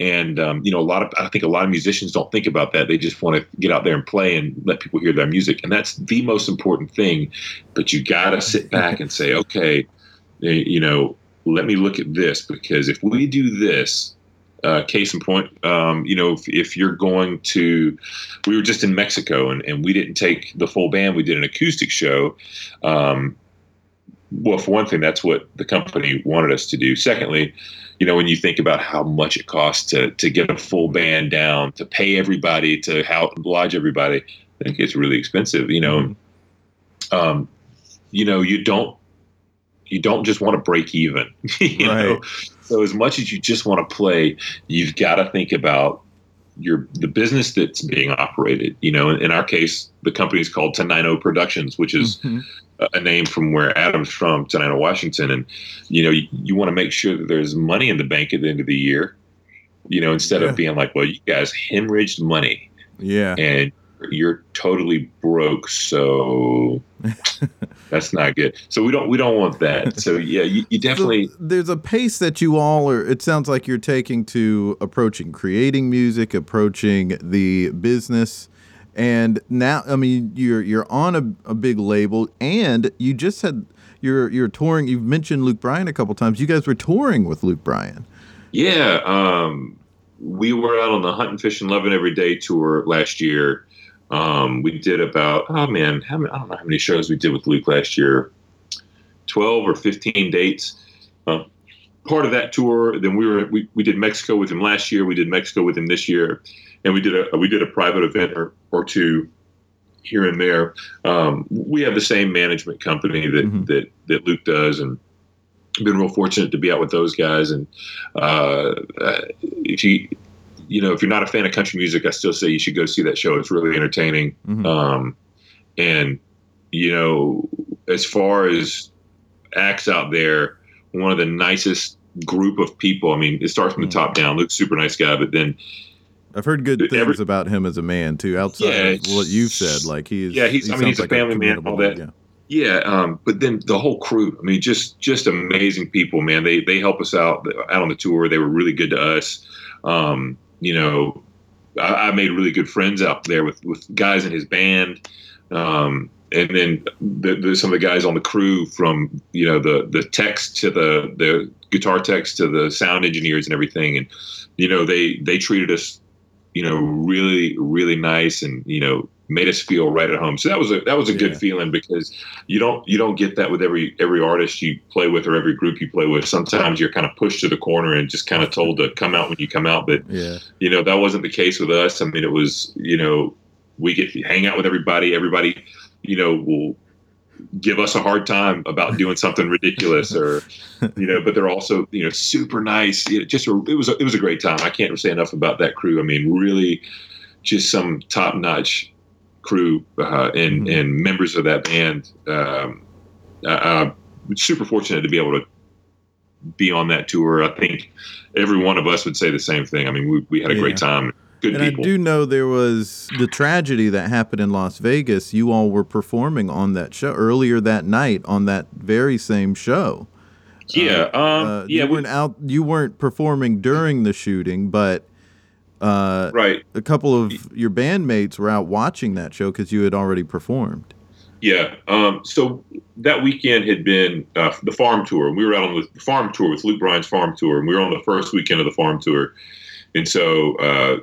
and um, you know a lot of i think a lot of musicians don't think about that they just want to get out there and play and let people hear their music and that's the most important thing but you got to sit back and say okay eh, you know let me look at this because if we do this uh, case in point, um, you know, if, if, you're going to, we were just in Mexico and, and we didn't take the full band. We did an acoustic show. Um, well, for one thing, that's what the company wanted us to do. Secondly, you know, when you think about how much it costs to to get a full band down, to pay everybody, to how lodge everybody, I think it's really expensive. You know, mm-hmm. um, you know, you don't you don't just want to break even. you right. know, so as much as you just want to play, you've got to think about your the business that's being operated. You know, in, in our case, the company is called Tenino Productions, which is mm-hmm a name from where Adam's from, Tenino, Washington, and you know you, you want to make sure that there's money in the bank at the end of the year. You know, instead yeah. of being like, "Well, you guys hemorrhaged money," yeah, and you're totally broke, so that's not good. So we don't we don't want that. So yeah, you, you definitely so there's a pace that you all are. It sounds like you're taking to approaching creating music, approaching the business And now, I mean, you're you're on a, a big label, and you just said you're you're touring. You've mentioned Luke Bryan a couple times. You guys were touring with Luke Bryan. Yeah, um, we were out on the Hunt and Fish and Loving Every Day tour last year. Um, we did about oh man, how many, I don't know how many shows we did with Luke last year, twelve or fifteen dates. Uh, part of that tour, then we were we, we did Mexico with him last year. We did Mexico with him this year, and we did a we did a private event or, or two here and there. Um, we have the same management company that mm-hmm. that that Luke does, and been real fortunate to be out with those guys. And uh, if you you know if you're not a fan of country music, I still say you should go see that show. It's really entertaining. Mm-hmm. Um, and you know, as far as acts out there, one of the nicest group of people. I mean, it starts from the mm. top down. Luke's super nice guy, but then I've heard good things every, about him as a man too. Outside yeah, of what you've said, like he's yeah, he's. He I mean, he's a like family a man. All that. Yeah. Yeah, um, but then the whole crew. I mean, just just amazing people, man. They they help us out out on the tour. They were really good to us. Um, you know, I, I, made really good friends out there with with guys in his band. Um, and then there's some of the guys on the crew from you know the the techs to the the guitar techs to the sound engineers and everything and you know they they treated us you know really really nice and you know made us feel right at home. So that was a that was a yeah. good feeling because you don't you don't get that with every every artist you play with or every group you play with. Sometimes you're kind of pushed to the corner and just kind of told to come out when you come out. But yeah. you know that wasn't the case with us. I mean it was you know we get to hang out with everybody. Everybody you know will give us a hard time about doing something ridiculous or you know but they're also you know super nice. It just it was a, it was a great time. I can't say enough about that crew. I mean really just some top notch crew uh, and mm-hmm. and members of that band. Um, uh, super fortunate to be able to be on that tour. I think every one of us would say the same thing. I mean we, we had a yeah. great time good and people. I do know there was the tragedy that happened in Las Vegas. You all were performing on that show earlier that night on that very same show. Yeah, uh, um, uh, yeah. You weren't out. You weren't performing during the shooting, but uh, right. A couple of your bandmates were out watching that show because you had already performed. Yeah. Um, so that weekend had been uh, the farm tour. We were out on the farm tour with Luke Bryan's farm tour, and we were on the first weekend of the farm tour. And so uh,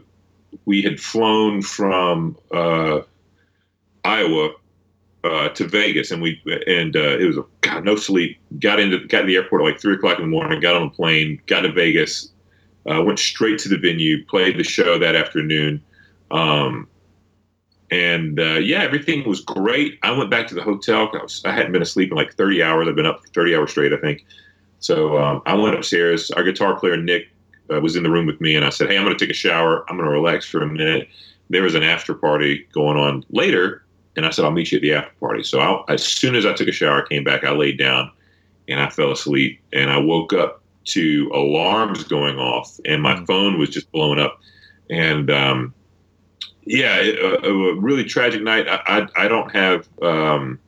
we had flown from uh, Iowa uh, to Vegas, and we and uh, it was a God no sleep. Got into got to the airport at like three o'clock in the morning. Got on a plane. Got to Vegas. Uh, went straight to the venue. Played the show that afternoon. Um, and uh, yeah, everything was great. I went back to the hotel. I, I hadn't been asleep in like 30 hours. I've been up 30 hours straight, I think. So um, I went upstairs. Our guitar player Nick uh, was in the room with me, and I said, "Hey, I'm going to take a shower. I'm going to relax for a minute." There was an after party going on later, and I said, "I'll meet you at the after party." So I, as soon as I took a shower, I came back, I laid down, and I fell asleep, and I woke up to alarms going off, and my mm. phone was just blowing up, and um, yeah, it, a, a, really tragic night. I, I, I don't have um,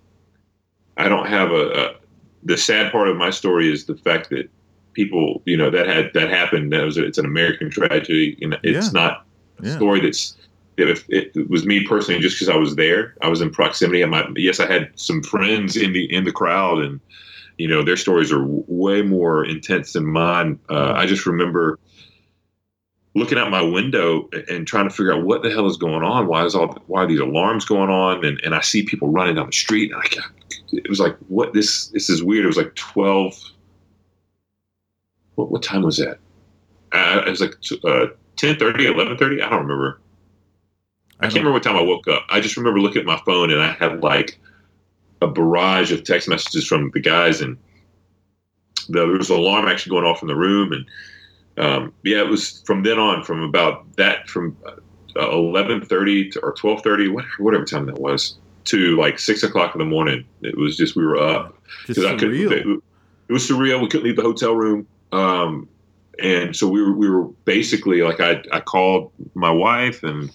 I don't have a, a the sad part of my story is the fact that people, you know, that had that happened. That was it's an American tragedy, and it's yeah. not a yeah. story that's. If it was me personally, just because I was there, I was in proximity. I might, yes, I had some friends in the in the crowd, and you know, their stories are way more intense than mine. Uh, I just remember looking out my window and trying to figure out what the hell is going on. Why is all why are these alarms going on? And and I see people running down the street. And I, it was like, what this this is weird. It was like twelve what, what time was that? Uh, it was like uh, 10 30, 11 30. I don't remember. I, I can't remember what time I woke up. I just remember looking at my phone and I had like a barrage of text messages from the guys, and there was an alarm actually going off in the room. And um, yeah, it was from then on, from about that, from uh, eleven thirty or twelve thirty, whatever, whatever time that was, to like six o'clock in the morning. It was just we were up because I could. It, it was surreal. We couldn't leave the hotel room. Um, and so we were, we were basically like, I, I called my wife and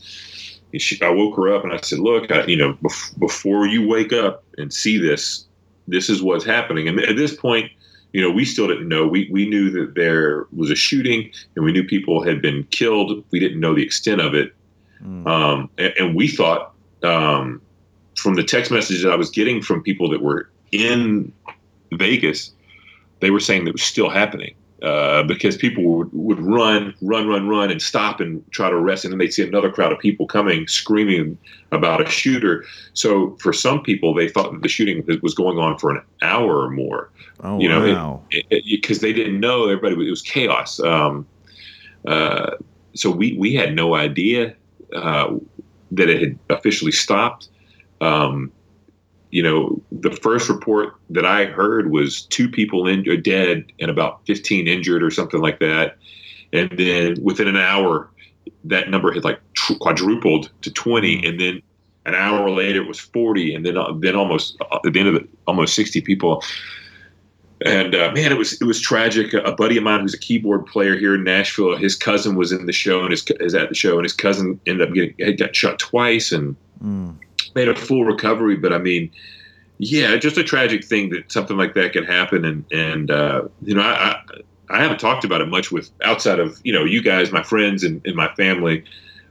she, I woke her up and I said, look, I, you know, bef- before you wake up and see this, this is what's happening. And at this point, you know, we still didn't know. We, we knew that there was a shooting and we knew people had been killed. We didn't know the extent of it. Mm. Um, and, and, we thought um, from the text messages that I was getting from people that were in Vegas, they were saying that it was still happening. Uh, because people would, would run, run, run, run, and stop and try to arrest, and then they'd see another crowd of people coming, screaming about a shooter. So for some people, they thought that the shooting was going on for an hour or more. Oh, you know, wow. because they didn't know everybody. It was chaos. Um, uh, so we we had no idea uh, that it had officially stopped. Um, you know, the first report that I heard was two people in, uh, dead and about 15 injured or something like that. And then within an hour, that number had like tr- quadrupled to 20. And then an hour later, it was 40. And then uh, then almost uh, at the end of almost 60 people. And uh, man, it was it was tragic. A buddy of mine who's a keyboard player here in Nashville, his cousin was in the show and his is at the show, and his cousin ended up getting got shot twice and Mm. Made a full recovery. But I mean, yeah, just a tragic thing that something like that can happen. And and uh, you know, I, I I haven't talked about it much with outside of you know you guys, my friends, and, and my family,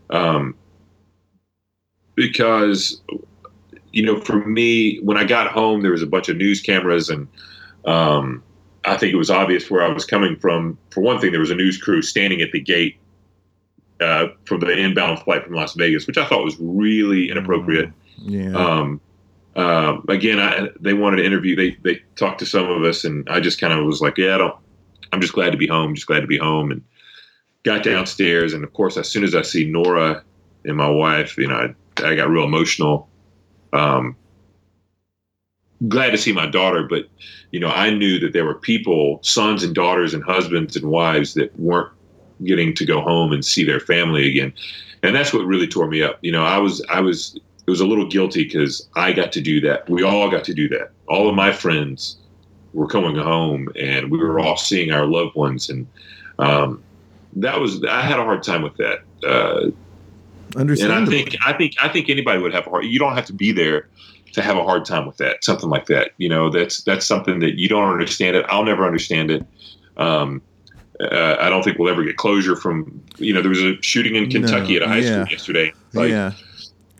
um, because you know, for me, when I got home, there was a bunch of news cameras, and um, I think it was obvious where I was coming from. For one thing, there was a news crew standing at the gate uh, the inbound flight from Las Vegas, which I thought was really inappropriate. Yeah. Um, uh, again, I, they wanted to interview. They they talked to some of us, and I just kind of was like, "Yeah, I don't. I'm just glad to be home. Just glad to be home." And got downstairs, and of course, as soon as I see Nora and my wife, you know, I, I got real emotional. Um, glad to see my daughter, but you know, I knew that there were people, sons and daughters and husbands and wives that weren't getting to go home and see their family again, and that's what really tore me up. You know, I was I was it was a little guilty because I got to do that. We all got to do that. All of my friends were coming home, and we were all seeing our loved ones, and um, that was I had a hard time with that. Uh, and I think I think I think anybody would have a hard. You don't have to be there to have a hard time with that. Something like that. You know, that's that's something that you don't understand it. I'll never understand it. Um, uh, I don't think we'll ever get closure from. You know, there was a shooting in Kentucky No, at a high yeah. school yesterday. Like, yeah.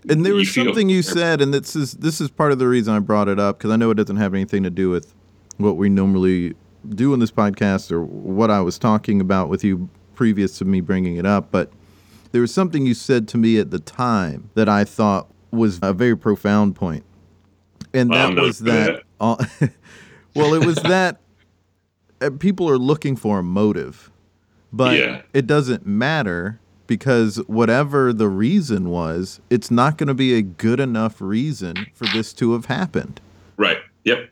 And there was feel- something you said, and this is this is part of the reason I brought it up because I know it doesn't have anything to do with what we normally do in this podcast or what I was talking about with you previous to me bringing it up, but there was something you said to me at the time that I thought was a very profound point, and that was that. Uh, well, it was that uh, people are looking for a motive, but Yeah. it doesn't matter because whatever the reason was, it's not going to be a good enough reason for this to have happened. Right. Yep.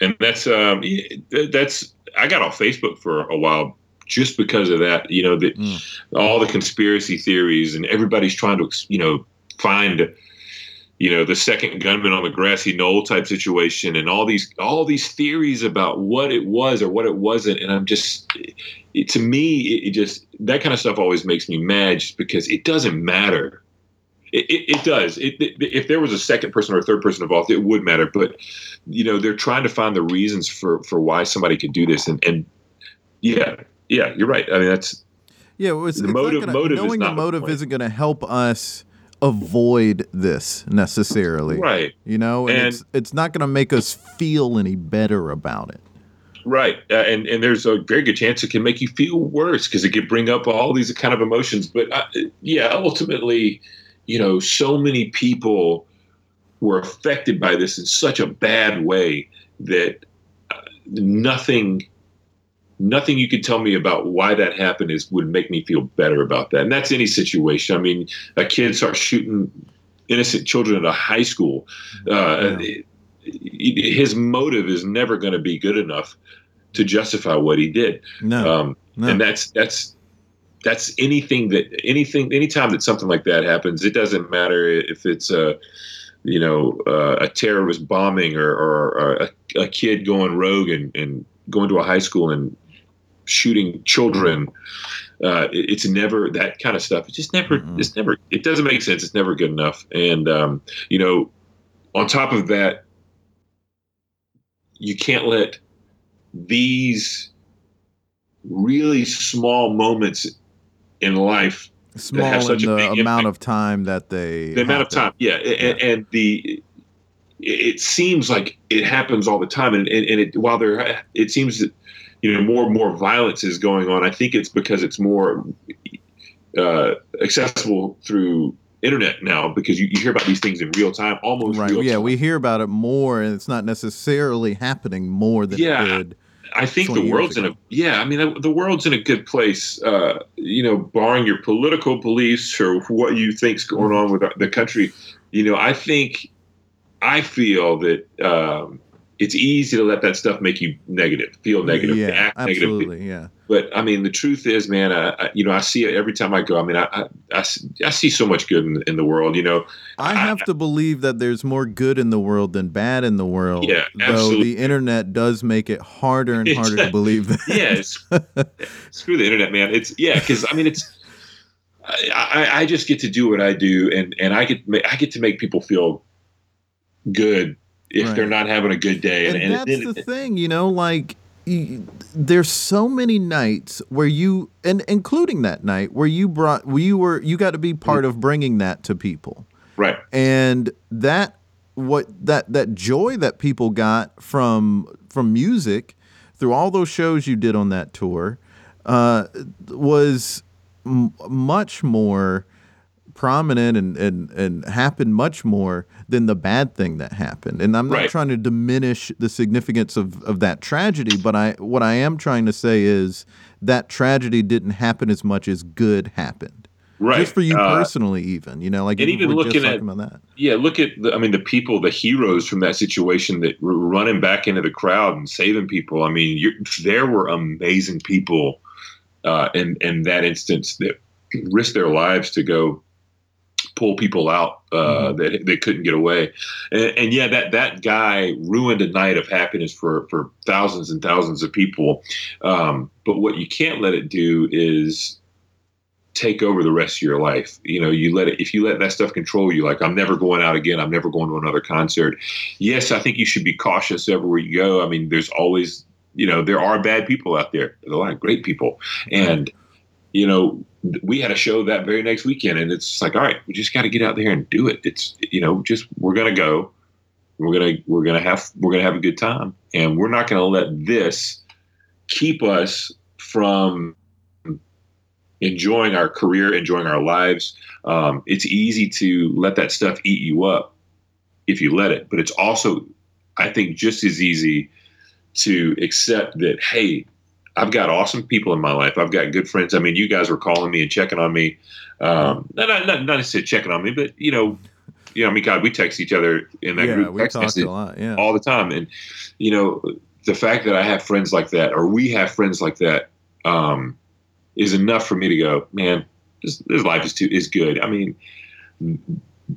And that's um that's I got off Facebook for a while just because of that. You know that Mm. all the conspiracy theories and everybody's trying to you know find you know the second gunman on the grassy knoll type situation and all these all these theories about what it was or what it wasn't. And i'm just it, to me it, it just that kind of stuff always makes me mad just because it doesn't matter. It, it, does. If there was a second person or a third person involved it would matter. But you know they're trying to find the reasons for for why somebody could do this. And and yeah yeah you're right. I mean that's Yeah, it was, The it's motive- gonna- motive is knowing the motive isn't going to help us avoid this necessarily. right You know, and, And- it's it's not going to make us feel any better about it. Right, uh, and and there's a very good chance it can make you feel worse because it could bring up all these kind of emotions. But uh, yeah, ultimately, you know, so many people were affected by this in such a bad way that uh, nothing, nothing you could tell me about why that happened is would make me feel better about that. And that's any situation. I mean, a kid starts shooting innocent children at a high school. Uh, his motive is never going to be good enough to justify what he did. No, Um, no. And that's that's that's anything that anything anytime that something like that happens, it doesn't matter if it's a you know uh, a terrorist bombing or, or, or a, a kid going rogue and, and going to a high school and shooting children. Uh, it- it's never that kind of stuff. It's just never. Mm-mm. It's never. It doesn't make sense. It's never good enough. And um, you know, on top of that, you can't let these really small moments in life small have such in a big amount impact. of time that they the amount of happen. time yeah, And, and the it seems like it happens all the time and, and, and it while there it seems that you know more and more violence is going on i think it's because it's more uh, accessible through internet now because you, you hear about these things in real time almost Right. Yeah, time. we hear about it more, and it's not necessarily happening more than Yeah. it did. I think the world's in a yeah. I mean, the- the world's in a good place. Uh, you know, barring your political beliefs or what you think's going on with the country. You know, I think I feel that um, it's easy to let that stuff make you negative, feel negative, Yeah, act negative. absolutely. Yeah. But I mean, the truth is, man. I, I, you know, I see it every time I go. I mean, I I see so much good in, in the world. You know, I have to believe that there's more good in the world than bad in the world. Yeah, absolutely. Though the internet does make it harder and harder to believe that. yeah, it's, screw the internet, man. It's yeah, because I mean, it's I, I, I just get to do what I do, and and I get I get to make people feel good if Right. they're not having a good day, and, and, and, that's and- the thing, you know, like y- there's so many nights where you and including that night where you brought where you were you got to be part of bringing that to people. right, and that what that that joy that people got from from music through all those shows you did on that tour uh, was m- much more prominent and, and and happened much more than the bad thing that happened and i'm not Right. trying to diminish the significance of, of that tragedy but i what i am trying to say is that tragedy didn't happen as much as good happened right. just for you Uh, personally even you know like and even looking at- that yeah, look at the, I mean the people, the heroes from that situation that were running back into the crowd and saving people. I mean, there were amazing people uh, in in that instance that risked their lives to go pull people out uh, that that couldn't get away. And, and yeah, that that guy ruined a night of happiness for for thousands and thousands of people. Um, but what you can't let it do is take over the rest of your life. You know, you let it if you let that stuff control you, like I'm never going out again, I'm never going to another concert. Yes, I think you should be cautious everywhere you go. I mean, there's always you know, there are bad people out there. There's a lot of great people. And, you know, we had a show that very next weekend and it's like, all right, we just gotta get out there and do it. It's you know, just we're gonna go. We're gonna we're gonna have we're gonna have a good time. And we're not gonna let this keep us from enjoying our career, enjoying our lives. Um, it's easy to let that stuff eat you up if you let it, but it's also, I think, just as easy to accept that, hey, I've got awesome people in my life. I've got good friends. I mean, you guys were calling me and checking on me. Um, not, not, not necessarily checking on me, but, you know, you know, I mean, God, we text each other in that yeah, group we text a lot. Yeah, all the time. And you know, the fact that I have friends like that, or we have friends like that, um, is enough for me to go, man. This, this life is too is good. I mean,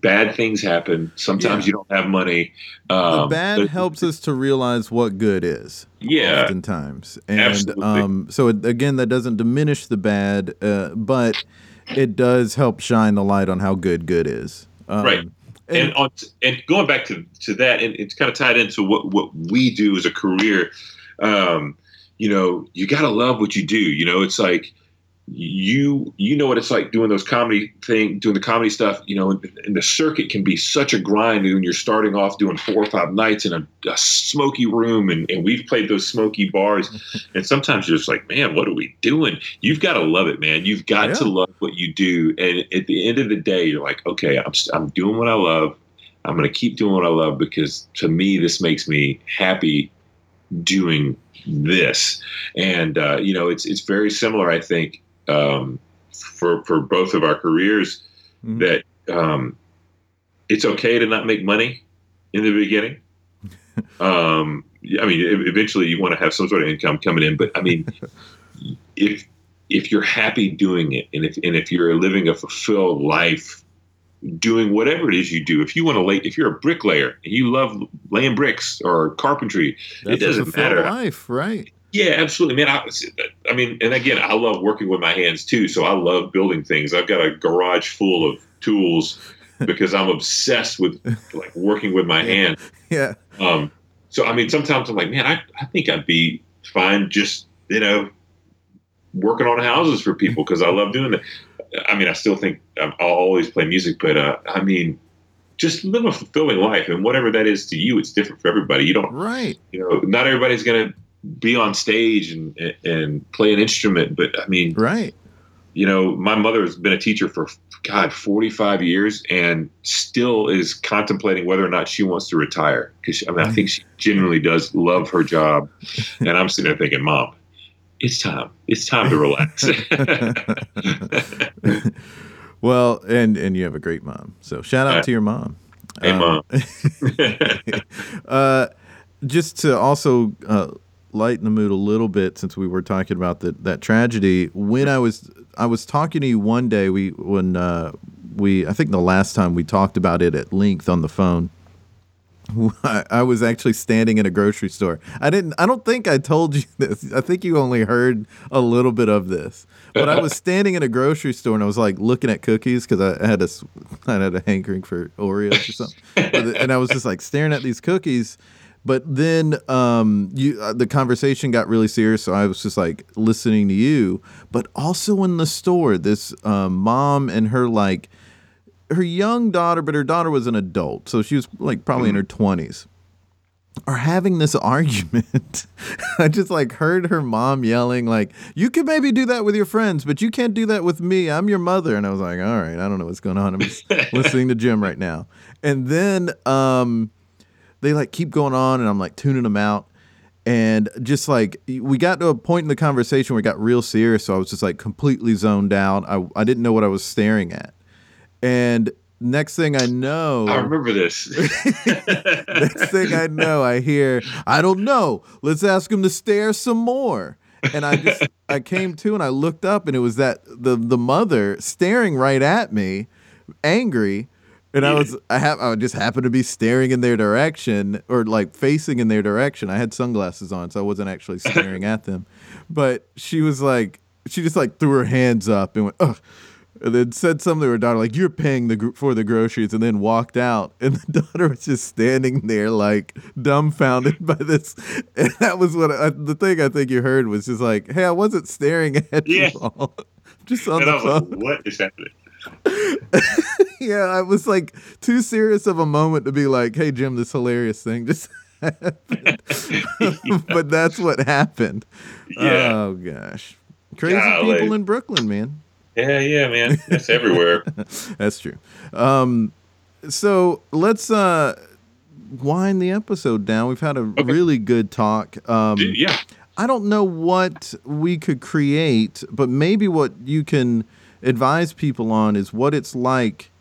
bad things happen. Sometimes Yeah. you don't have money. the Um, bad but- helps us to realize what good is. Yeah, oftentimes, and Absolutely. um, so it, again, that doesn't diminish the bad, uh, but it does help shine the light on how good good is. Um, Right. and on, and going back to, to that, and it's kind of tied into what, what we do as a career. Um, you know, you got to love what you do. You know, it's like you you know what it's like doing those comedy thing, doing the comedy stuff. You know, and the circuit can be such a grind when you're starting off doing four or five nights in a, a smoky room, and, and we've played those smoky bars, and sometimes you're just like, man, what are we doing? You've got to love it, man. You've got to love what you do, and at the end of the day, you're like, okay, I'm I'm doing what I love. I'm going to keep doing what I love because to me, this makes me happy doing this. And uh, you know, it's it's very similar, I think, um, for for both of our careers. Mhm. That um, it's okay to not make money in the beginning. um, I mean, eventually you want to have some sort of income coming in, but I mean, if if you're happy doing it, and if and if you're living a fulfilled life doing whatever it is you do. If you want to lay, if you're a bricklayer and you love laying bricks or carpentry, That's it doesn't a matter. life, right? Yeah, absolutely, man. I, I mean, and again, I love working with my hands too. So I love building things. I've got a garage full of tools because I'm obsessed with like working with my hands. Yeah, Um, so I mean, sometimes I'm like, man, I, I think I'd be fine just you know working on houses for people because I love doing that. I mean, I still think I'll always play music, but uh, I mean, just live a fulfilling life, and whatever that is to you, it's different for everybody. You don't, right? You know, not everybody's gonna be on stage and and play an instrument, but I mean, right? You know, my mother has been a teacher for God forty five years, and still is contemplating whether or not she wants to retire because I mean, I think she genuinely does love her job, and I'm sitting there thinking, Mom, it's time. It's time to relax. well, and and you have a great mom. So shout out to your mom. Hey, um, mom. uh, just to also uh, lighten the mood a little bit, since we were talking about that that tragedy. When I was I was talking to you one day, we when uh, we I think the last time we talked about it at length on the phone I was actually standing in a grocery store. I didn't. I don't think I told you this. I think you only heard a little bit of this. But I was standing in a grocery store and I was like looking at cookies because I had a, I had a hankering for Oreos or something, and I was just like staring at these cookies. But then um, you, uh, the conversation got really serious, so I was just like listening to you. But also in the store, this um, mom and her like her young daughter, but her daughter was an adult, so she was like probably mm-hmm. in her twenties, are having this argument. I just like heard her mom yelling like, "You could maybe do that with your friends, but you can't do that with me. I'm your mother." And I was like, "All right, I don't know what's going on. I'm just listening to Jim right now." And then um, they like keep going on, and I'm like tuning them out. And just like we got to a point in the conversation where it got real serious, so I was just like completely zoned out. I, I didn't know what I was staring at. And next thing I know, I remember this. next thing I know, I hear, I don't know. Let's ask him to stare some more. And I just, I came to and I looked up and it was that the the mother staring right at me, angry. And I was, I have, I just happened to be staring in their direction or like facing in their direction. I had sunglasses on, so I wasn't actually staring at them. But she was like, she just like threw her hands up and went, ugh. And then said something to her daughter like you're paying the for the groceries and then walked out. And the daughter was just standing there like dumbfounded by this. And that was what I, the thing i think you heard was just like hey i wasn't staring at yeah. you all. Just on and the phone like, what is happening yeah i was like too serious of a moment to be like hey jim this hilarious thing just happened but that's what happened yeah. oh gosh crazy Golly. people in brooklyn man yeah, yeah, man. It's everywhere. That's true. Um, so let's uh, wind the episode down. We've had a okay. really good talk. Um, yeah. I don't know what we could create, but maybe what you can advise people on is what it's like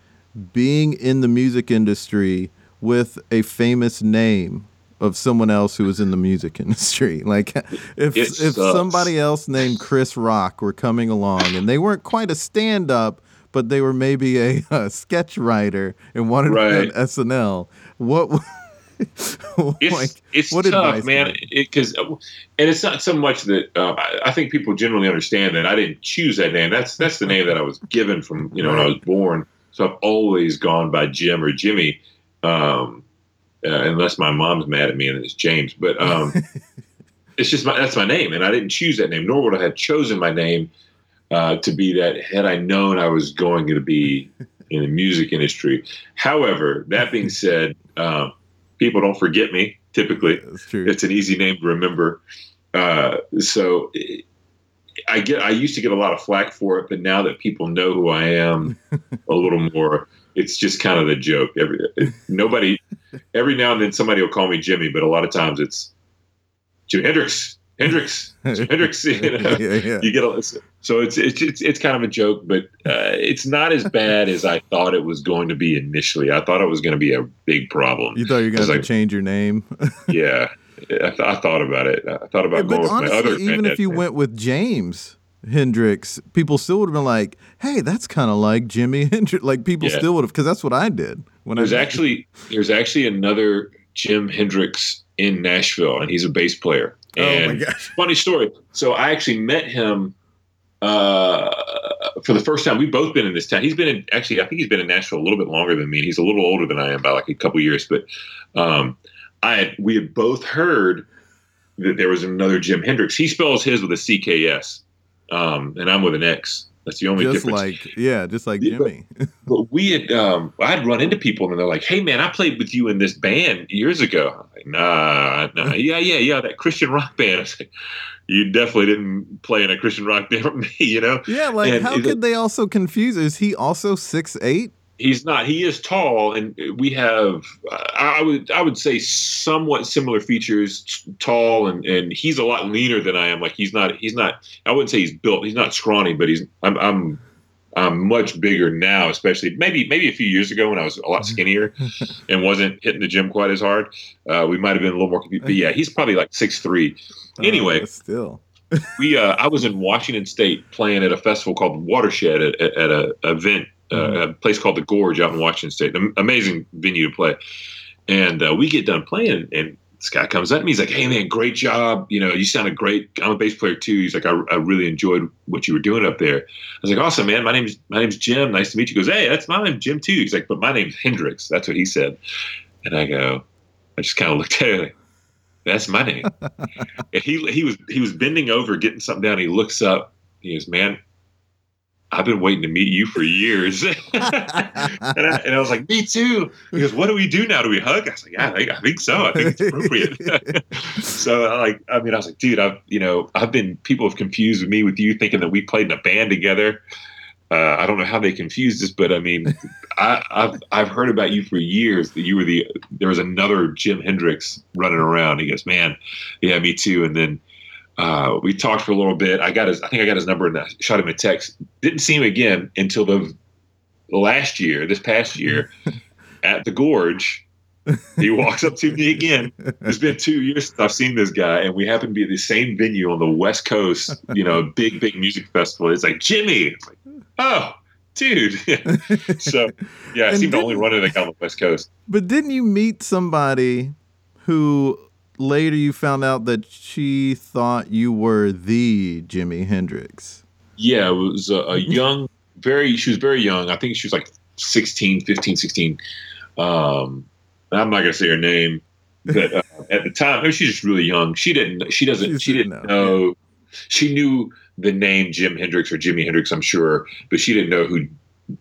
being in the music industry with a famous name of someone else who was in the music industry. Like if if somebody else named Chris Rock were coming along and they weren't quite a stand up, but they were maybe a, a sketch writer and wanted right. to be on SNL, what it's like, it's what tough, man. Because uh, and it's not so much that uh, I, I, think people generally understand that I didn't choose that name. That's that's the name that I was given from you know right. when I was born. So I've always gone by Jim or Jimmy. Um, uh, unless my mom's mad at me and it's James. But um, it's just my, that's my name, and I didn't choose that name. Nor would I have chosen my name uh, to be that had I known I was going to be in the music industry. However, that being said, uh, people don't forget me. Typically, it's an easy name to remember. Uh, so. I get. I used to get a lot of flack for it, but now that people know who I am a little more, it's just kind of the joke. Every nobody, every now and then somebody will call me Jimmy, but a lot of times it's Jim Hendrix. Hendrix, Hendrix. You, know? yeah, yeah. you get a, so it's, it's it's it's kind of a joke, but uh, it's not as bad as I thought it was going to be initially. I thought it was going to be a big problem. You thought you were going to change your name? yeah, I, th- I, thought about it. I thought about yeah, going honestly, with my other. Even if you went with James, Hendrix, people still would have been like, "Hey, that's kind of like Jimi Hendrix." Like people yeah. still would have, because that's what I did. When there's I actually there's actually another Jim Hendrix in Nashville, and he's a bass player. And oh my gosh! Funny story. So I actually met him uh, for the first time. We've both been in this town. He's been in actually, I think he's been in Nashville a little bit longer than me. He's a little older than I am by like a couple years, but um, I had, we had both heard that there was another Jim Hendrix. He spells his with a CKS um, and I'm with an X. That's the only difference. just difference. like yeah, just like Yeah, Jimmy. but we had um I'd run into people and they're like, "Hey man, I played with you in this band years ago." I'm like, "Nah, nah, yeah, yeah, yeah, that Christian rock band." I was like, "You definitely didn't play in a Christian rock band with me, you know." yeah, like and how could they also confuse? Is he also six eight? He's not. He is tall, and we have. Uh, I would. I would say somewhat similar features. t- Tall, and and he's a lot leaner than I am. Like he's not. He's not. I wouldn't say he's built. He's not scrawny, but he's. I'm. I'm. I'm much bigger now, especially maybe maybe a few years ago when I was a lot skinnier and wasn't hitting the gym quite as hard. Uh, we might have been a little more. But yeah, he's probably like six three. Anyway, Uh, still. we uh, I was in Washington State playing at a festival called Watershed at, at, at a event, uh, a place called the Gorge out in Washington State. Am- amazing venue to play. And uh, we get done playing, and this guy comes up to me. He's like, "Hey man, great job! You know, you sounded great. I'm a bass player too." He's like, "I, I really enjoyed what you were doing up there." I was like, "Awesome, man. My name's my name's Jim. Nice to meet you." He goes, "Hey, that's my name, Jim too." He's like, "But my name's Hendrix." That's what he said. And I go, I just kind of looked at him. Like, that's my name. and he he was he was bending over getting something down. He looks up. He goes, "Man, I've been waiting to meet you for years." and, I, and I was like, "Me too." He goes, "What do we do now? Do we hug?" I was like, "Yeah, I think, I think so. I think it's appropriate." so, I like, I mean, I was like, "Dude, I've you know, I've been people have confused me with you, thinking that we played in a band together." Uh, I don't know how they confused us, but I mean, I, I've I've heard about you for years. That you were the there was another Jim Hendrix running around. He goes, "Man, yeah, me too." And then uh, we talked for a little bit. I got his, I think I got his number and I shot him a text. Didn't see him again until the last year, this past year, at the Gorge. He walks up to me again. It's been two years since I've seen this guy, and we happen to be at the same venue on the West Coast. You know, big, big music festival. It's like Jimmy. It's like, oh, dude. so, yeah, I seem to only run it on the West Coast. But didn't you meet somebody who later you found out that she thought you were the Jimi Hendrix? Yeah, it was a, a young, very, she was very young. I think she was like 16, 15, 16. Um, I'm not going to say her name, but uh, at the time, she's just really young. She didn't, she doesn't, She she didn't know, know, she knew the name Jim Hendrix or Jimi Hendrix, I'm sure, but she didn't know who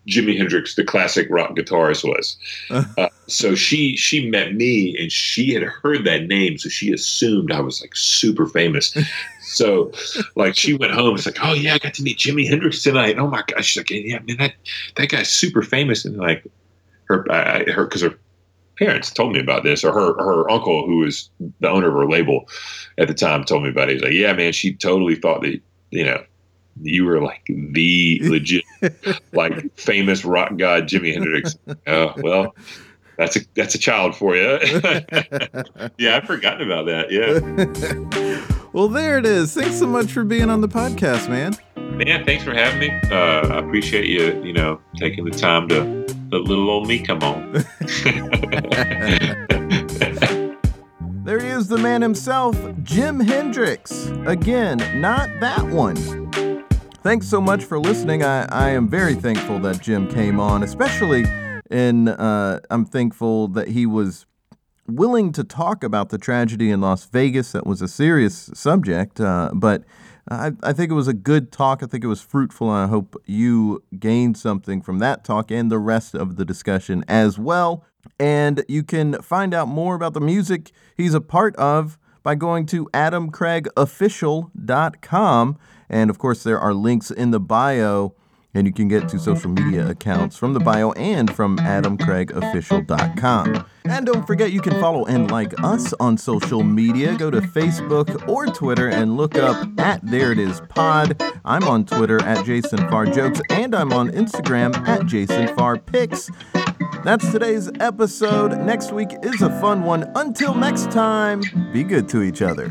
Jimi Hendrix, the classic rock guitarist, was. Uh, so she she met me and she had heard that name, so she assumed I was like super famous. So like she went home, it's like, oh yeah, I got to meet Jimi Hendrix tonight. Oh my gosh, she's like, yeah, man, that that guy's super famous. And like her I, her because her parents told me about this, or her her uncle who was the owner of her label at the time told me about it. He's like, yeah, man, she totally thought that you know you were like the legit like famous rock god Jimi Hendrix. Oh well, that's a that's a child for you. yeah, I've forgotten about that. Yeah, well, there it is. Thanks so much for being on the podcast, man. man, thanks for having me. Uh, I appreciate you. You know, taking the time to let little old me come on. There he is, the man himself, Jim Hendrix. Again, not that one. Thanks so much for listening. I, I am very thankful that Jim came on, especially in, uh, I'm thankful that he was willing to talk about the tragedy in Las Vegas. That was a serious subject, uh, but I, I think it was a good talk. I think it was fruitful, and I hope you gained something from that talk and the rest of the discussion as well. And you can find out more about the music he's a part of by going to adamcraigofficial.com. And of course, there are links in the bio, and you can get to social media accounts from the bio and from adamcraigofficial.com. And don't forget, you can follow and like us on social media. Go to Facebook or Twitter and look up at There It Is Pod. I'm on Twitter at Jason Farr Jokes, and I'm on Instagram at Jason Farr Pics. That's today's episode. Next week is a fun one. Until next time, be good to each other.